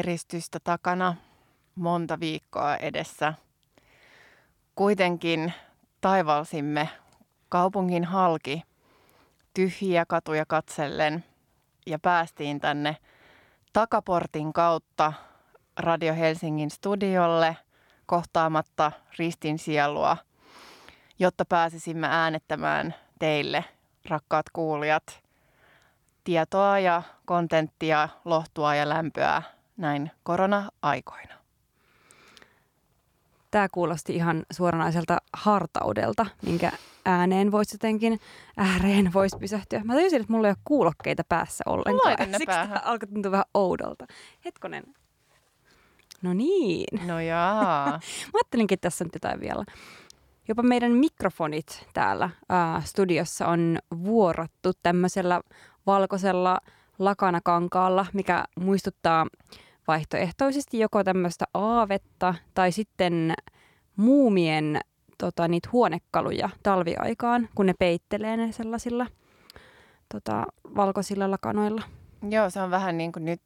eristystä takana, monta viikkoa edessä. Kuitenkin taivalsimme kaupungin halki tyhjiä katuja katsellen ja päästiin tänne takaportin kautta Radio Helsingin studiolle kohtaamatta ristin sielua, jotta pääsisimme äänettämään teille, rakkaat kuulijat, tietoa ja kontenttia, lohtua ja lämpöä näin korona-aikoina. Tämä kuulosti ihan suoranaiselta hartaudelta, minkä ääneen voisi jotenkin, ääreen voisi pysähtyä. Mä tajusin, että mulla ei ole kuulokkeita päässä ollenkaan. Laitan ne Siksi päähän. tämä alkoi tuntua vähän oudolta. Hetkonen. No niin. No jaa. Mä ajattelinkin, että tässä on jotain vielä. Jopa meidän mikrofonit täällä ää, studiossa on vuorattu tämmöisellä valkoisella lakanakankaalla, mikä muistuttaa vaihtoehtoisesti joko tämmöistä aavetta tai sitten muumien tota, niitä huonekaluja talviaikaan, kun ne peittelee ne sellaisilla tota, valkoisilla lakanoilla. Joo, se on vähän niin kuin nyt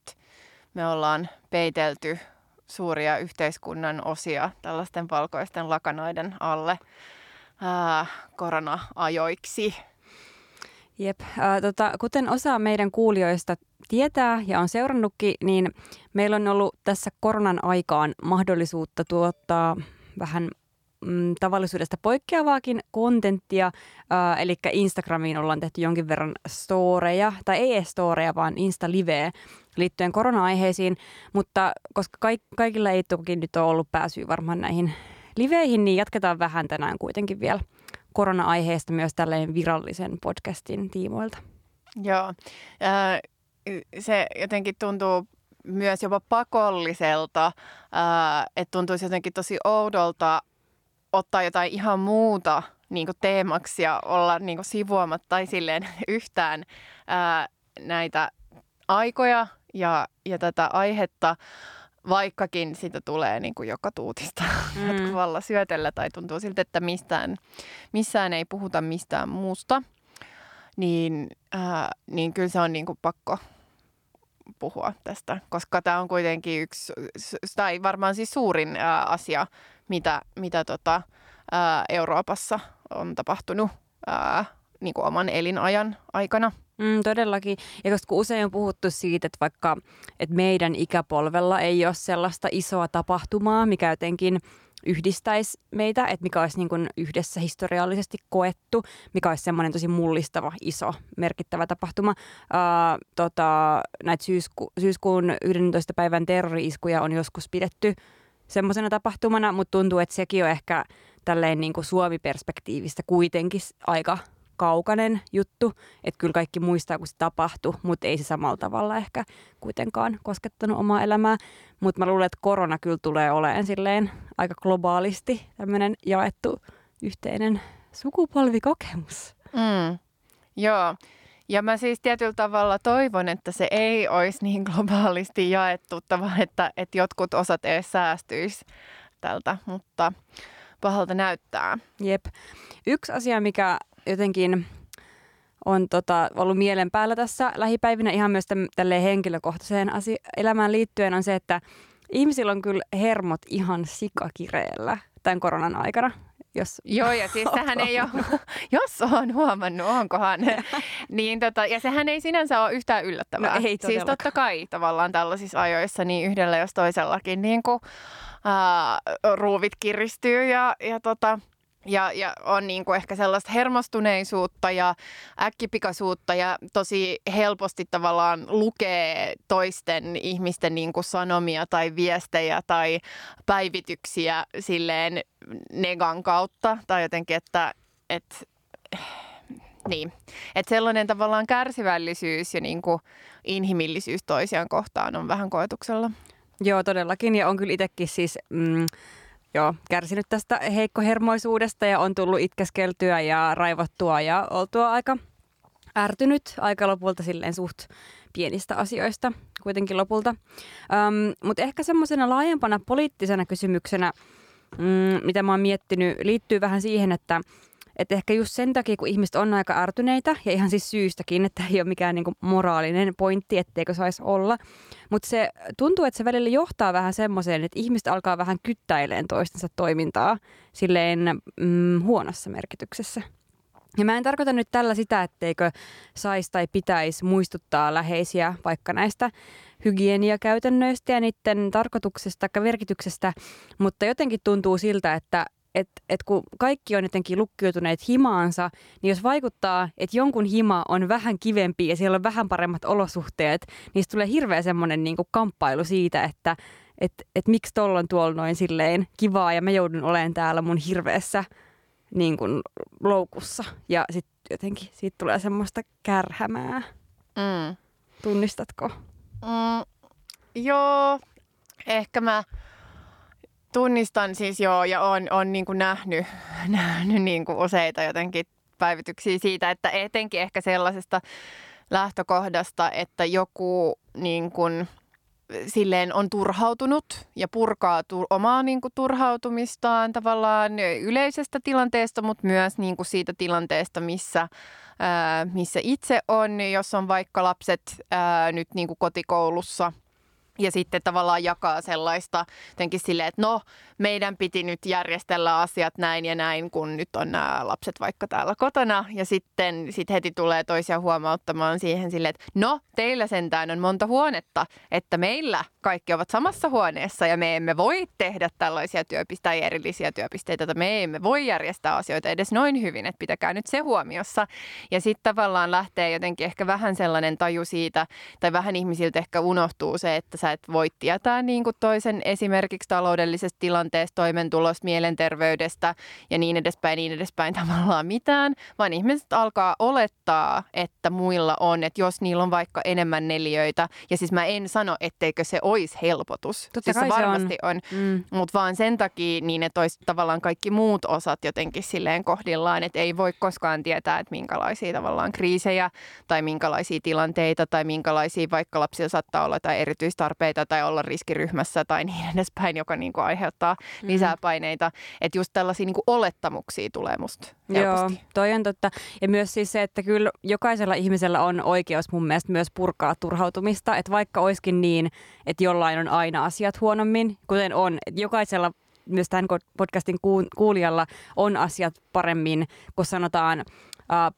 me ollaan peitelty suuria yhteiskunnan osia tällaisten valkoisten lakanoiden alle ää, korona-ajoiksi. Jep. Äh, tota, kuten osa meidän kuulijoista tietää ja on seurannutkin, niin meillä on ollut tässä koronan aikaan mahdollisuutta tuottaa vähän mm, tavallisuudesta poikkeavaakin kontenttia. Äh, eli Instagramiin ollaan tehty jonkin verran storeja, tai ei edes storeja, vaan Insta-liveä liittyen korona-aiheisiin. Mutta koska kaik- kaikilla ei toki nyt ole ollut pääsyä varmaan näihin liveihin, niin jatketaan vähän tänään kuitenkin vielä korona-aiheesta myös tällainen virallisen podcastin tiimoilta. Joo, ää, se jotenkin tuntuu myös jopa pakolliselta, että tuntuisi jotenkin tosi oudolta ottaa jotain ihan muuta niin kuin teemaksi ja olla niin kuin sivuamatta tai silleen yhtään ää, näitä aikoja ja, ja tätä aihetta, vaikkakin sitä tulee niin kuin joka tuutista mm. jatkuvalla syötellä tai tuntuu siltä, että mistään, missään ei puhuta mistään muusta, niin, ää, niin kyllä se on niin kuin pakko puhua tästä, koska tämä on kuitenkin yksi, tai varmaan siis suurin ää, asia, mitä, mitä tota, ää, Euroopassa on tapahtunut ää, niin kuin oman elinajan aikana. Mm, todellakin. Ja koska usein on puhuttu siitä, että vaikka että meidän ikäpolvella ei ole sellaista isoa tapahtumaa, mikä jotenkin yhdistäisi meitä, että mikä olisi niin kuin yhdessä historiallisesti koettu, mikä olisi semmoinen tosi mullistava, iso, merkittävä tapahtuma. Ää, tota, näitä syysku- syyskuun 11. päivän terrori-iskuja on joskus pidetty semmoisena tapahtumana, mutta tuntuu, että sekin on ehkä tälleen niin kuin Suomi-perspektiivistä kuitenkin aika kaukainen juttu, että kyllä kaikki muistaa, kun se tapahtui, mutta ei se samalla tavalla ehkä kuitenkaan koskettanut omaa elämää. Mutta mä luulen, että korona kyllä tulee olemaan silleen aika globaalisti tämmöinen jaettu yhteinen sukupolvikokemus. Mm. Joo. Ja mä siis tietyllä tavalla toivon, että se ei olisi niin globaalisti jaettu, vaan että, että jotkut osat edes säästyisi tältä, mutta pahalta näyttää. Jep. Yksi asia, mikä jotenkin on tota, ollut mielen päällä tässä lähipäivinä ihan myös tälle henkilökohtaiseen asia, elämään liittyen on se, että ihmisillä on kyllä hermot ihan sikakireellä tämän koronan aikana. Jos Joo, ja siis sehän ei ole, jos on huomannut, onkohan, niin tota, ja sehän ei sinänsä ole yhtään yllättävää. No ei siis totta kai tavallaan tällaisissa ajoissa niin yhdellä jos toisellakin niin kuin, ää, ruuvit kiristyy ja, ja tota, ja, ja on niin kuin ehkä sellaista hermostuneisuutta ja äkkipikaisuutta ja tosi helposti tavallaan lukee toisten ihmisten niin kuin sanomia tai viestejä tai päivityksiä silleen negan kautta tai jotenkin, että, että niin. Että sellainen tavallaan kärsivällisyys ja niin kuin inhimillisyys toisiaan kohtaan on vähän koetuksella. Joo, todellakin. Ja on kyllä itsekin siis... Mm, joo, kärsinyt tästä heikkohermoisuudesta ja on tullut itkeskeltyä ja raivottua ja oltua aika ärtynyt aika lopulta silleen suht pienistä asioista kuitenkin lopulta. Um, Mutta ehkä semmoisena laajempana poliittisena kysymyksenä, mm, mitä mä oon miettinyt, liittyy vähän siihen, että että ehkä just sen takia, kun ihmiset on aika ärtyneitä, ja ihan siis syystäkin, että ei ole mikään niinku moraalinen pointti, etteikö saisi olla. Mutta se tuntuu, että se välillä johtaa vähän semmoiseen, että ihmiset alkaa vähän kyttäileen toistensa toimintaa silleen mm, huonossa merkityksessä. Ja mä en tarkoita nyt tällä sitä, etteikö saisi tai pitäisi muistuttaa läheisiä vaikka näistä hygieniakäytännöistä ja niiden tarkoituksesta tai merkityksestä, mutta jotenkin tuntuu siltä, että et, et kun kaikki on jotenkin lukkiutuneet himaansa, niin jos vaikuttaa, että jonkun hima on vähän kivempi ja siellä on vähän paremmat olosuhteet, niin tulee hirveä semmoinen niin kamppailu siitä, että et, et miksi tuolla on tuolla noin silleen kivaa ja mä joudun olemaan täällä mun hirveässä niin kuin loukussa. Ja sitten jotenkin siitä tulee semmoista kärhämää. Mm. Tunnistatko? Mm, joo, ehkä mä tunnistan siis joo ja on, on niin kuin nähnyt, nähnyt niin kuin useita jotenkin päivityksiä siitä, että etenkin ehkä sellaisesta lähtökohdasta, että joku niin kuin, silleen on turhautunut ja purkaa tu- omaa niin kuin, turhautumistaan tavallaan yleisestä tilanteesta, mutta myös niin kuin, siitä tilanteesta, missä, ää, missä itse on, jos on vaikka lapset ää, nyt niin kuin, kotikoulussa – ja sitten tavallaan jakaa sellaista jotenkin silleen, että no, meidän piti nyt järjestellä asiat näin ja näin, kun nyt on nämä lapset vaikka täällä kotona. Ja sitten sit heti tulee toisia huomauttamaan siihen silleen, että no, teillä sentään on monta huonetta, että meillä kaikki ovat samassa huoneessa ja me emme voi tehdä tällaisia työpisteitä tai erillisiä työpisteitä, että me emme voi järjestää asioita edes noin hyvin, että pitäkää nyt se huomiossa. Ja sitten tavallaan lähtee jotenkin ehkä vähän sellainen taju siitä, tai vähän ihmisiltä ehkä unohtuu se, että sä et voi tietää niin kuin toisen esimerkiksi taloudellisesta tilanteesta, toimeentulosta, mielenterveydestä ja niin edespäin, niin edespäin tavallaan mitään, vaan ihmiset alkaa olettaa, että muilla on, että jos niillä on vaikka enemmän neliöitä, ja siis mä en sano, etteikö se olisi helpotus. Totta siis se varmasti on, on mm. mutta vaan sen takia niin, että olisi tavallaan kaikki muut osat jotenkin silleen kohdillaan, että ei voi koskaan tietää, että minkälaisia tavallaan kriisejä tai minkälaisia tilanteita tai minkälaisia vaikka lapsilla saattaa olla tai erityistarpeita tai olla riskiryhmässä tai niin edespäin, joka niin kuin aiheuttaa mm. lisää paineita. Että just tällaisia niin kuin olettamuksia tulee musta helposti. Joo, toi on totta. Ja myös siis se, että kyllä jokaisella ihmisellä on oikeus mun mielestä myös purkaa turhautumista. Että vaikka olisikin niin, että jollain on aina asiat huonommin, kuten on, että jokaisella myös tämän podcastin kuulijalla on asiat paremmin, kun sanotaan äh,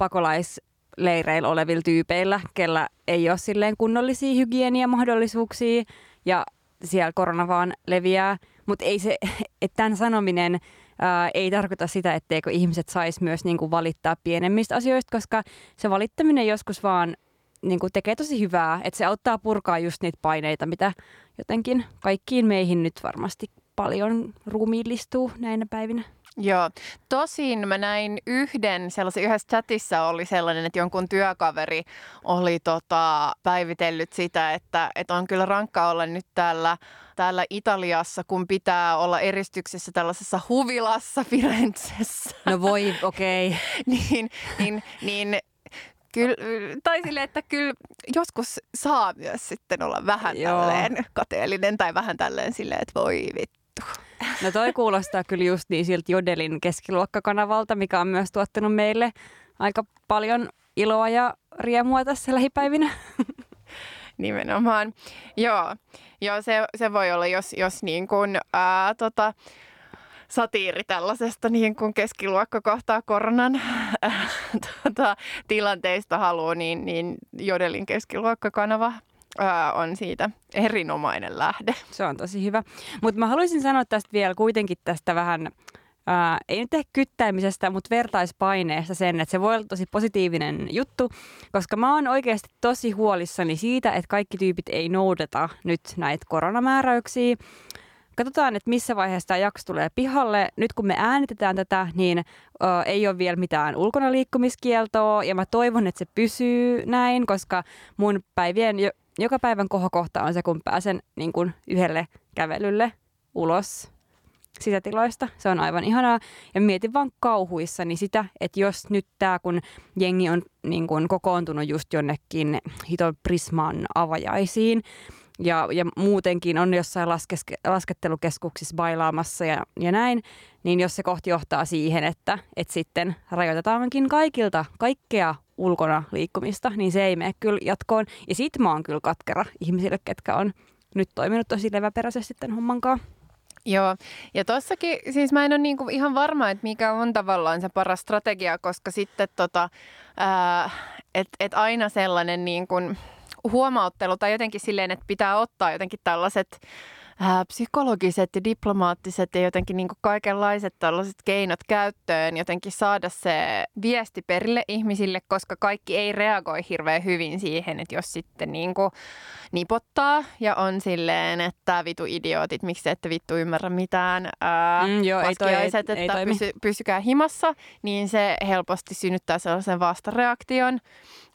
pakolaisleireillä olevilla tyypeillä, kellä ei ole silleen kunnollisia hygieniamahdollisuuksia ja siellä korona vaan leviää. Mutta ei se, että tämän sanominen ää, ei tarkoita sitä, etteikö ihmiset sais myös niinku valittaa pienemmistä asioista, koska se valittaminen joskus vaan niinku tekee tosi hyvää, että se auttaa purkaa just niitä paineita, mitä jotenkin kaikkiin meihin nyt varmasti paljon ruumiillistuu näinä päivinä. Joo, tosin mä näin yhden, sellaisen yhdessä chatissa oli sellainen, että jonkun työkaveri oli tota, päivitellyt sitä, että, että on kyllä rankka olla nyt täällä, täällä Italiassa, kun pitää olla eristyksessä tällaisessa huvilassa Firenzessä. No voi, okei. Okay. niin, niin, niin Kyllä, tai sille, että kyllä joskus saa myös sitten olla vähän Joo. tälleen kateellinen tai vähän tälleen silleen, että voi vittu No toi kuulostaa kyllä just niin siltä Jodelin keskiluokkakanavalta, mikä on myös tuottanut meille aika paljon iloa ja riemua tässä lähipäivinä. Nimenomaan. Joo, Joo se, se voi olla, jos, jos niin kuin, ää, tota, satiiri tällaisesta niin kuin keskiluokka kohtaa koronan ää, tota, tilanteista haluaa, niin, niin Jodelin keskiluokkakanava ää, on siitä erinomainen lähde. Se on tosi hyvä. Mutta mä haluaisin sanoa tästä vielä kuitenkin tästä vähän Ää, ei nyt ehkä kyttäimisestä, mutta vertaispaineesta sen, että se voi olla tosi positiivinen juttu, koska mä oon oikeasti tosi huolissani siitä, että kaikki tyypit ei noudata nyt näitä koronamääräyksiä. Katsotaan, että missä vaiheessa tämä jakso tulee pihalle. Nyt kun me äänitetään tätä, niin ö, ei ole vielä mitään ulkona liikkumiskieltoa ja mä toivon, että se pysyy näin, koska mun päivien joka päivän kohokohta on se, kun pääsen niin kuin yhdelle kävelylle ulos sisätiloista. Se on aivan ihanaa. Ja mietin vaan kauhuissani sitä, että jos nyt tämä, kun jengi on niin kuin kokoontunut just jonnekin hiton Prisman avajaisiin, ja, ja muutenkin on jossain laskeske, laskettelukeskuksissa bailaamassa ja, ja näin, niin jos se kohti johtaa siihen, että, että sitten rajoitetaankin kaikilta kaikkea ulkona liikkumista, niin se ei mene kyllä jatkoon. Ja sit mä oon kyllä katkera ihmisille, ketkä on nyt toiminut tosi leväperäisesti tämän hommankaan. Joo, ja tossakin siis mä en ole niinku ihan varma, että mikä on tavallaan se paras strategia, koska sitten tota, että et aina sellainen niin kuin huomauttelu tai jotenkin silleen, että pitää ottaa jotenkin tällaiset ää, psykologiset ja diplomaattiset ja jotenkin niin kuin kaikenlaiset tällaiset keinot käyttöön, jotenkin saada se viesti perille ihmisille, koska kaikki ei reagoi hirveän hyvin siihen, että jos sitten niin kuin nipottaa ja on silleen, että vitu idiootit, miksi ette vittu ymmärrä mitään, ää, mm, joo, ei toi, ei, että ei pysy, pysykää himassa, niin se helposti synnyttää sellaisen vastareaktion,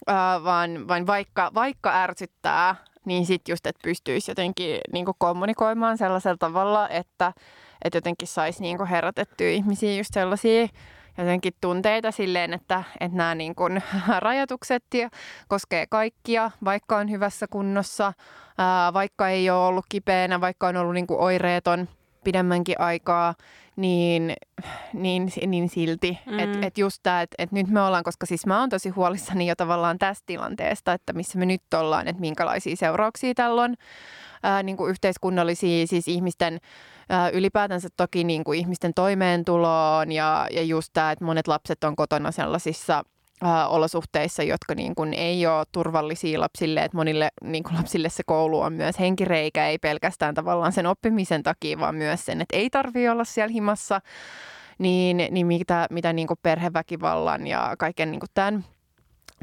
ää, vaan, vaan vaikka, vaikka ärsyttää, niin sitten just, että pystyisi jotenkin niin kommunikoimaan sellaisella tavalla, että, että jotenkin saisi niin herätettyä ihmisiä just sellaisia jotenkin tunteita silleen, että, että nämä niin kuin rajoitukset koskee kaikkia, vaikka on hyvässä kunnossa, ää, vaikka ei ole ollut kipeänä, vaikka on ollut niin kuin oireeton pidemmänkin aikaa, niin, niin, niin silti. Mm. Että et just tämä, että et nyt me ollaan, koska siis mä oon tosi huolissani jo tavallaan tästä tilanteesta, että missä me nyt ollaan, että minkälaisia seurauksia tällä on ää, niin kuin yhteiskunnallisia, siis ihmisten ää, ylipäätänsä toki niin kuin ihmisten toimeentuloon ja, ja just tämä, että monet lapset on kotona sellaisissa äh, olosuhteissa, jotka niin kuin ei ole turvallisia lapsille. Että monille niin kuin lapsille se koulu on myös henkireikä, ei pelkästään tavallaan sen oppimisen takia, vaan myös sen, että ei tarvitse olla siellä himassa. Niin, niin mitä, mitä niin kuin perheväkivallan ja kaiken niin kuin tämän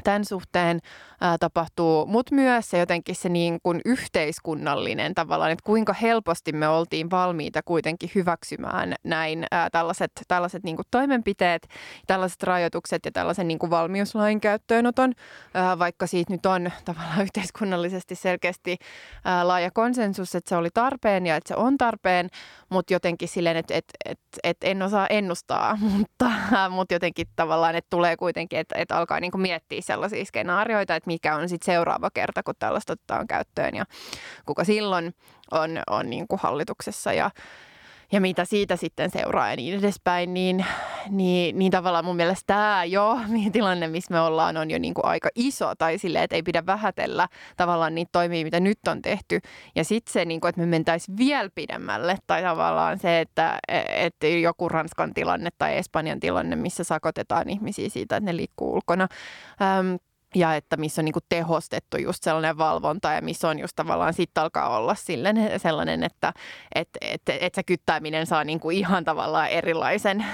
tämän suhteen ää, tapahtuu, mutta myös se jotenkin se niin kuin yhteiskunnallinen tavallaan, että kuinka helposti me oltiin valmiita kuitenkin hyväksymään näin ää, tällaiset, tällaiset niin kuin toimenpiteet, tällaiset rajoitukset ja tällaisen niin kuin valmiuslain käyttöönoton, ää, vaikka siitä nyt on tavallaan yhteiskunnallisesti selkeästi ää, laaja konsensus, että se oli tarpeen ja että se on tarpeen, mutta jotenkin silleen, että et, et, et en osaa ennustaa, mutta, mutta jotenkin tavallaan, että tulee kuitenkin, että, että alkaa niin kuin miettiä sellaisia skenaarioita, että mikä on sitten seuraava kerta, kun tällaista otetaan käyttöön ja kuka silloin on, on niin kuin hallituksessa. Ja, ja mitä siitä sitten seuraa ja niin edespäin, niin, niin, niin tavallaan mun mielestä tämä jo tilanne, missä me ollaan, on jo niin kuin aika iso tai silleen, että ei pidä vähätellä tavallaan niitä toimia, mitä nyt on tehty. Ja sitten se, niin kuin, että me mentäisiin vielä pidemmälle tai tavallaan se, että, että joku Ranskan tilanne tai Espanjan tilanne, missä sakotetaan ihmisiä siitä, että ne liikkuu ulkona. Ähm, ja että missä on niin tehostettu just sellainen valvonta ja missä on just tavallaan sitten alkaa olla sellainen, että et, et, et se kyttääminen saa niin ihan tavallaan erilaisen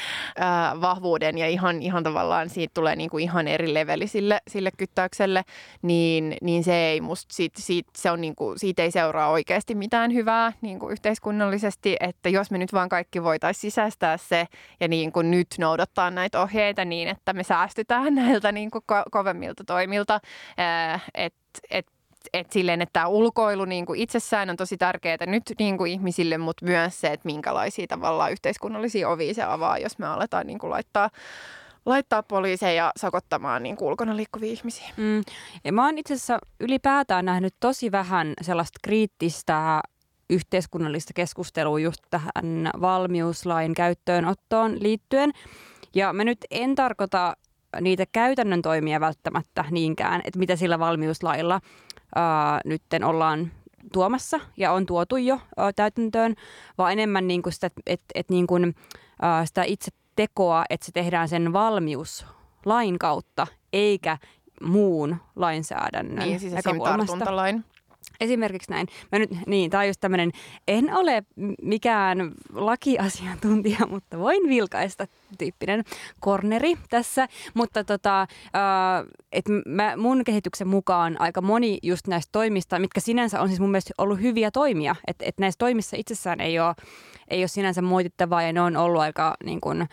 vahvuuden ja ihan, ihan tavallaan siitä tulee niin ihan eri leveli sille, sille kyttäykselle, niin, niin se ei musta, siitä, siitä, se on niin kuin, siitä ei seuraa oikeasti mitään hyvää niin yhteiskunnallisesti, että jos me nyt vaan kaikki voitaisiin sisäistää se ja niin kuin nyt noudattaa näitä ohjeita niin, että me säästytään näiltä niin kuin ko- kovemmilta toimilta. Että et, et silleen, että tämä ulkoilu niin kuin itsessään on tosi tärkeää nyt niin kuin ihmisille, mutta myös se, että minkälaisia tavallaan yhteiskunnallisia ovia se avaa, jos me aletaan niin kuin laittaa laittaa poliiseja sakottamaan niin kuin ulkona liikkuvia ihmisiä. Mm. Ja mä oon itse asiassa ylipäätään nähnyt tosi vähän sellaista kriittistä yhteiskunnallista keskustelua just tähän valmiuslain käyttöönottoon liittyen. Ja mä nyt en tarkoita niitä käytännön toimia välttämättä niinkään, että mitä sillä valmiuslailla ää, nytten ollaan tuomassa ja on tuotu jo ää, täytäntöön, vaan enemmän niin kuin sitä, et, et niin kuin, ää, sitä itse tekoa, että se tehdään sen valmiuslain kautta, eikä muun lainsäädännön niin, siis näkökulmasta. Esimerkiksi näin. Mä nyt, niin, tämä on just tämmöinen, en ole mikään lakiasiantuntija, mutta voin vilkaista tyyppinen korneri tässä. Mutta tota, äh, et mä, mun kehityksen mukaan aika moni just näistä toimista, mitkä sinänsä on siis mun mielestä ollut hyviä toimia, että et näissä toimissa itsessään ei ole, ei ole sinänsä moitittavaa ja ne on ollut aika niin kuin,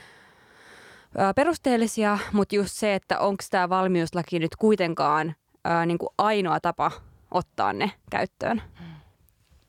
perusteellisia, mutta just se, että onko tämä valmiuslaki nyt kuitenkaan ää, niin kuin ainoa tapa ottaa ne käyttöön.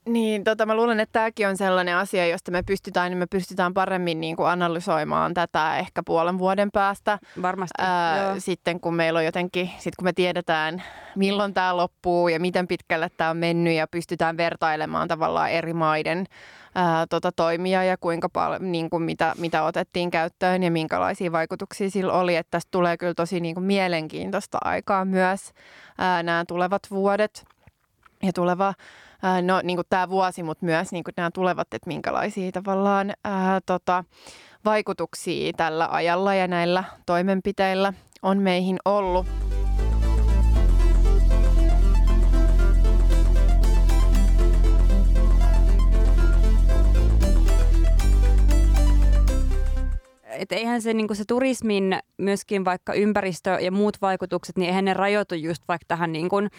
Niin, tota, mä luulen, että tämäkin on sellainen asia, josta me pystytään, niin me pystytään paremmin niin kuin analysoimaan tätä ehkä puolen vuoden päästä. Varmasti, ää, Sitten kun meillä on jotenkin, sit kun me tiedetään, milloin tämä loppuu ja miten pitkälle tämä on mennyt ja pystytään vertailemaan tavallaan eri maiden ää, tota, toimia ja kuinka paljon, niin kuin mitä, mitä otettiin käyttöön ja minkälaisia vaikutuksia sillä oli. Että tästä tulee kyllä tosi niin kuin mielenkiintoista aikaa myös ää, nämä tulevat vuodet ja tuleva no niin kuin tämä vuosi, mutta myös niin kuin nämä tulevat, että minkälaisia tavallaan ää, tota, vaikutuksia tällä ajalla ja näillä toimenpiteillä on meihin ollut. Et eihän se, niin se turismin myöskin vaikka ympäristö ja muut vaikutukset, niin eihän ne rajoitu just vaikka tähän niin kuin,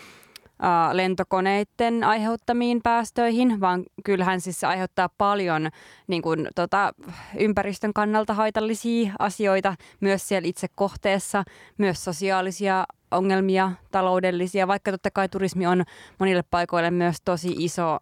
lentokoneiden aiheuttamiin päästöihin, vaan kyllähän siis se aiheuttaa paljon niin kuin, tota, ympäristön kannalta haitallisia asioita myös siellä itse kohteessa, myös sosiaalisia ongelmia, taloudellisia, vaikka totta kai turismi on monille paikoille myös tosi iso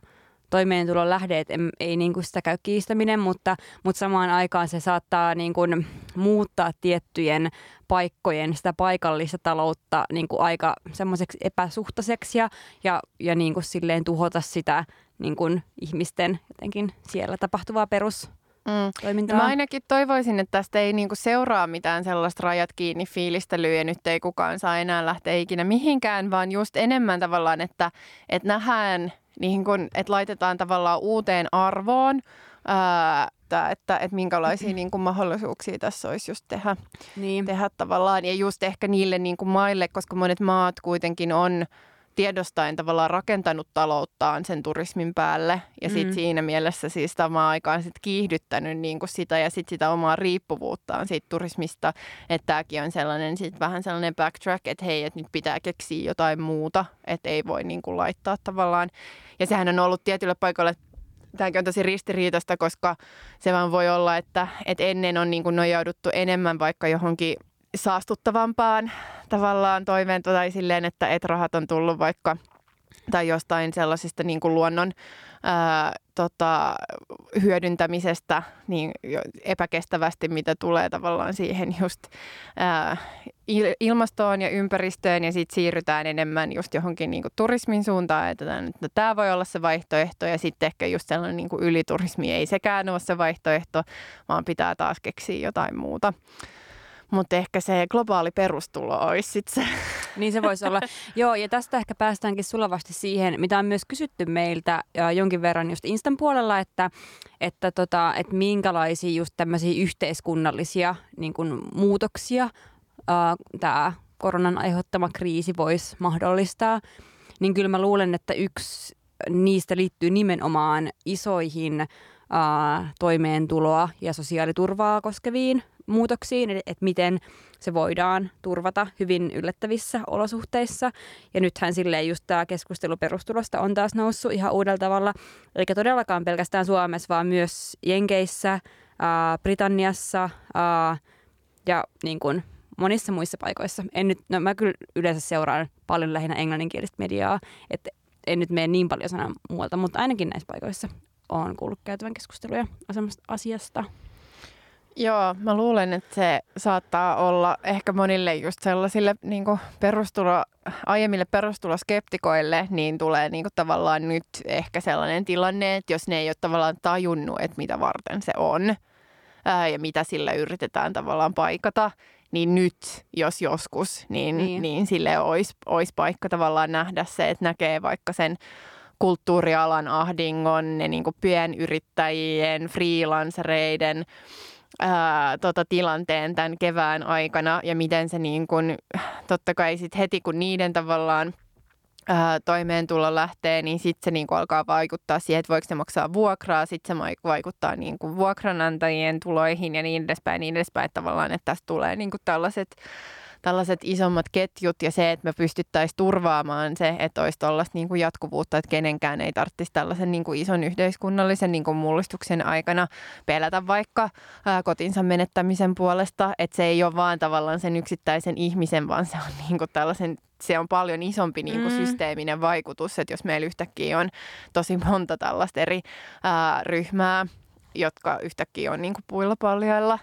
toimeentulon lähde, että ei niin kuin sitä käy kiistäminen, mutta, mutta samaan aikaan se saattaa niin kuin muuttaa tiettyjen paikkojen sitä paikallista taloutta niin kuin aika semmoiseksi epäsuhtaiseksi ja, ja, ja niin kuin silleen tuhota sitä niin kuin ihmisten jotenkin siellä tapahtuvaa perus Mm. Mä ainakin toivoisin, että tästä ei niinku seuraa mitään sellaista rajat kiinni fiilistelyä ja nyt ei kukaan saa enää lähteä ikinä mihinkään, vaan just enemmän tavallaan, että, että nähdään niin kun, että laitetaan tavallaan uuteen arvoon, ää, että, että, että minkälaisia niin kuin mahdollisuuksia tässä olisi just tehdä, niin. tehdä tavallaan. Ja just ehkä niille niin kuin maille, koska monet maat kuitenkin on tiedostaen tavallaan rakentanut talouttaan sen turismin päälle ja sitten mm. siinä mielessä siis samaan aikaan sit kiihdyttänyt niin kuin sitä ja sit sitä omaa riippuvuuttaan siitä turismista, että tämäkin on sellainen sit vähän sellainen backtrack, että hei, että nyt pitää keksiä jotain muuta, että ei voi niin kuin laittaa tavallaan. Ja sehän on ollut tietyllä paikalla tämäkin on tosi ristiriitasta, koska se vaan voi olla, että, että ennen on niin kuin nojauduttu enemmän vaikka johonkin saastuttavampaan tavallaan toimeen tai silleen, että et rahat on tullut vaikka tai jostain sellaisista niin kuin luonnon ää, tota, hyödyntämisestä niin epäkestävästi, mitä tulee tavallaan siihen just ää, ilmastoon ja ympäristöön ja sitten siirrytään enemmän just johonkin niin kuin turismin suuntaan, että tämä voi olla se vaihtoehto ja sitten ehkä just sellainen niin kuin yliturismi ei sekään ole se vaihtoehto, vaan pitää taas keksiä jotain muuta. Mutta ehkä se globaali perustulo olisi sitten se. Niin se voisi olla. Joo, ja tästä ehkä päästäänkin sulavasti siihen, mitä on myös kysytty meiltä ja jonkin verran just Instan puolella, että, että, tota, että minkälaisia just tämmöisiä yhteiskunnallisia niin kuin muutoksia tämä koronan aiheuttama kriisi voisi mahdollistaa. Niin kyllä mä luulen, että yksi niistä liittyy nimenomaan isoihin ää, toimeentuloa ja sosiaaliturvaa koskeviin muutoksiin, että miten se voidaan turvata hyvin yllättävissä olosuhteissa. Ja nythän silleen just tämä keskustelu perustulosta on taas noussut ihan uudella tavalla, eikä todellakaan pelkästään Suomessa, vaan myös Jenkeissä, ää, Britanniassa ää, ja niin kuin monissa muissa paikoissa. En nyt, no mä kyllä yleensä seuraan paljon lähinnä englanninkielistä mediaa, että en nyt mene niin paljon sanan muualta, mutta ainakin näissä paikoissa on kuullut käytävän keskusteluja asiasta. Joo, mä luulen, että se saattaa olla ehkä monille just sellaisille niin perustulo, aiemmille perustuloskeptikoille, niin tulee niin tavallaan nyt ehkä sellainen tilanne, että jos ne ei ole tavallaan tajunnut, että mitä varten se on ää, ja mitä sillä yritetään tavallaan paikata, niin nyt, jos joskus, niin, niin. niin sille olisi, olisi paikka tavallaan nähdä se, että näkee vaikka sen kulttuurialan ahdingon, ne niin pienyrittäjien, freelancereiden, ää, tota, tilanteen tämän kevään aikana ja miten se niin kun, totta kai sit heti kun niiden tavallaan ää, toimeentulo lähtee, niin sitten se niin alkaa vaikuttaa siihen, että voiko ne maksaa vuokraa, sitten se vaikuttaa niin vuokranantajien tuloihin ja niin edespäin, niin edespäin, että tavallaan, että tästä tulee niin tällaiset tällaiset isommat ketjut ja se, että me pystyttäisiin turvaamaan se, että olisi tuollaista niin kuin jatkuvuutta, että kenenkään ei tarvitsisi tällaisen niin kuin ison yhteiskunnallisen niin kuin mullistuksen aikana pelätä vaikka ää, kotinsa menettämisen puolesta, että se ei ole vaan tavallaan sen yksittäisen ihmisen, vaan se on niin kuin tällaisen se on paljon isompi niin kuin mm. systeeminen vaikutus, että jos meillä yhtäkkiä on tosi monta tällaista eri ää, ryhmää, jotka yhtäkkiä on niin kuin puilla paljailla,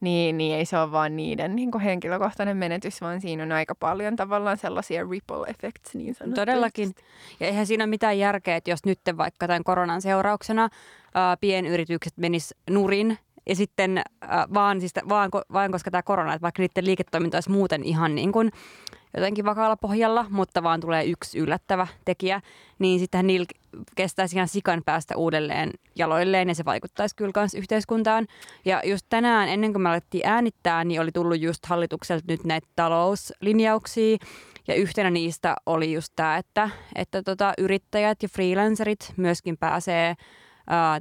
niin, niin ei se ole vaan niiden niin kuin henkilökohtainen menetys, vaan siinä on aika paljon tavallaan sellaisia ripple effects niin sanotusti. Todellakin. Ja eihän siinä ole mitään järkeä, että jos nyt vaikka tämän koronan seurauksena ää, pienyritykset menis nurin ja sitten äh, vaan, siis, vaan, vaan koska tämä korona, että vaikka niiden liiketoiminta olisi muuten ihan niin kuin jotenkin vakaalla pohjalla, mutta vaan tulee yksi yllättävä tekijä, niin sitten niillä kestäisi ihan sikan päästä uudelleen jaloilleen ja se vaikuttaisi kyllä myös yhteiskuntaan. Ja just tänään, ennen kuin me alettiin äänittää, niin oli tullut just hallitukselta nyt näitä talouslinjauksia, ja yhtenä niistä oli just tämä, että, että tota, yrittäjät ja freelancerit myöskin pääsee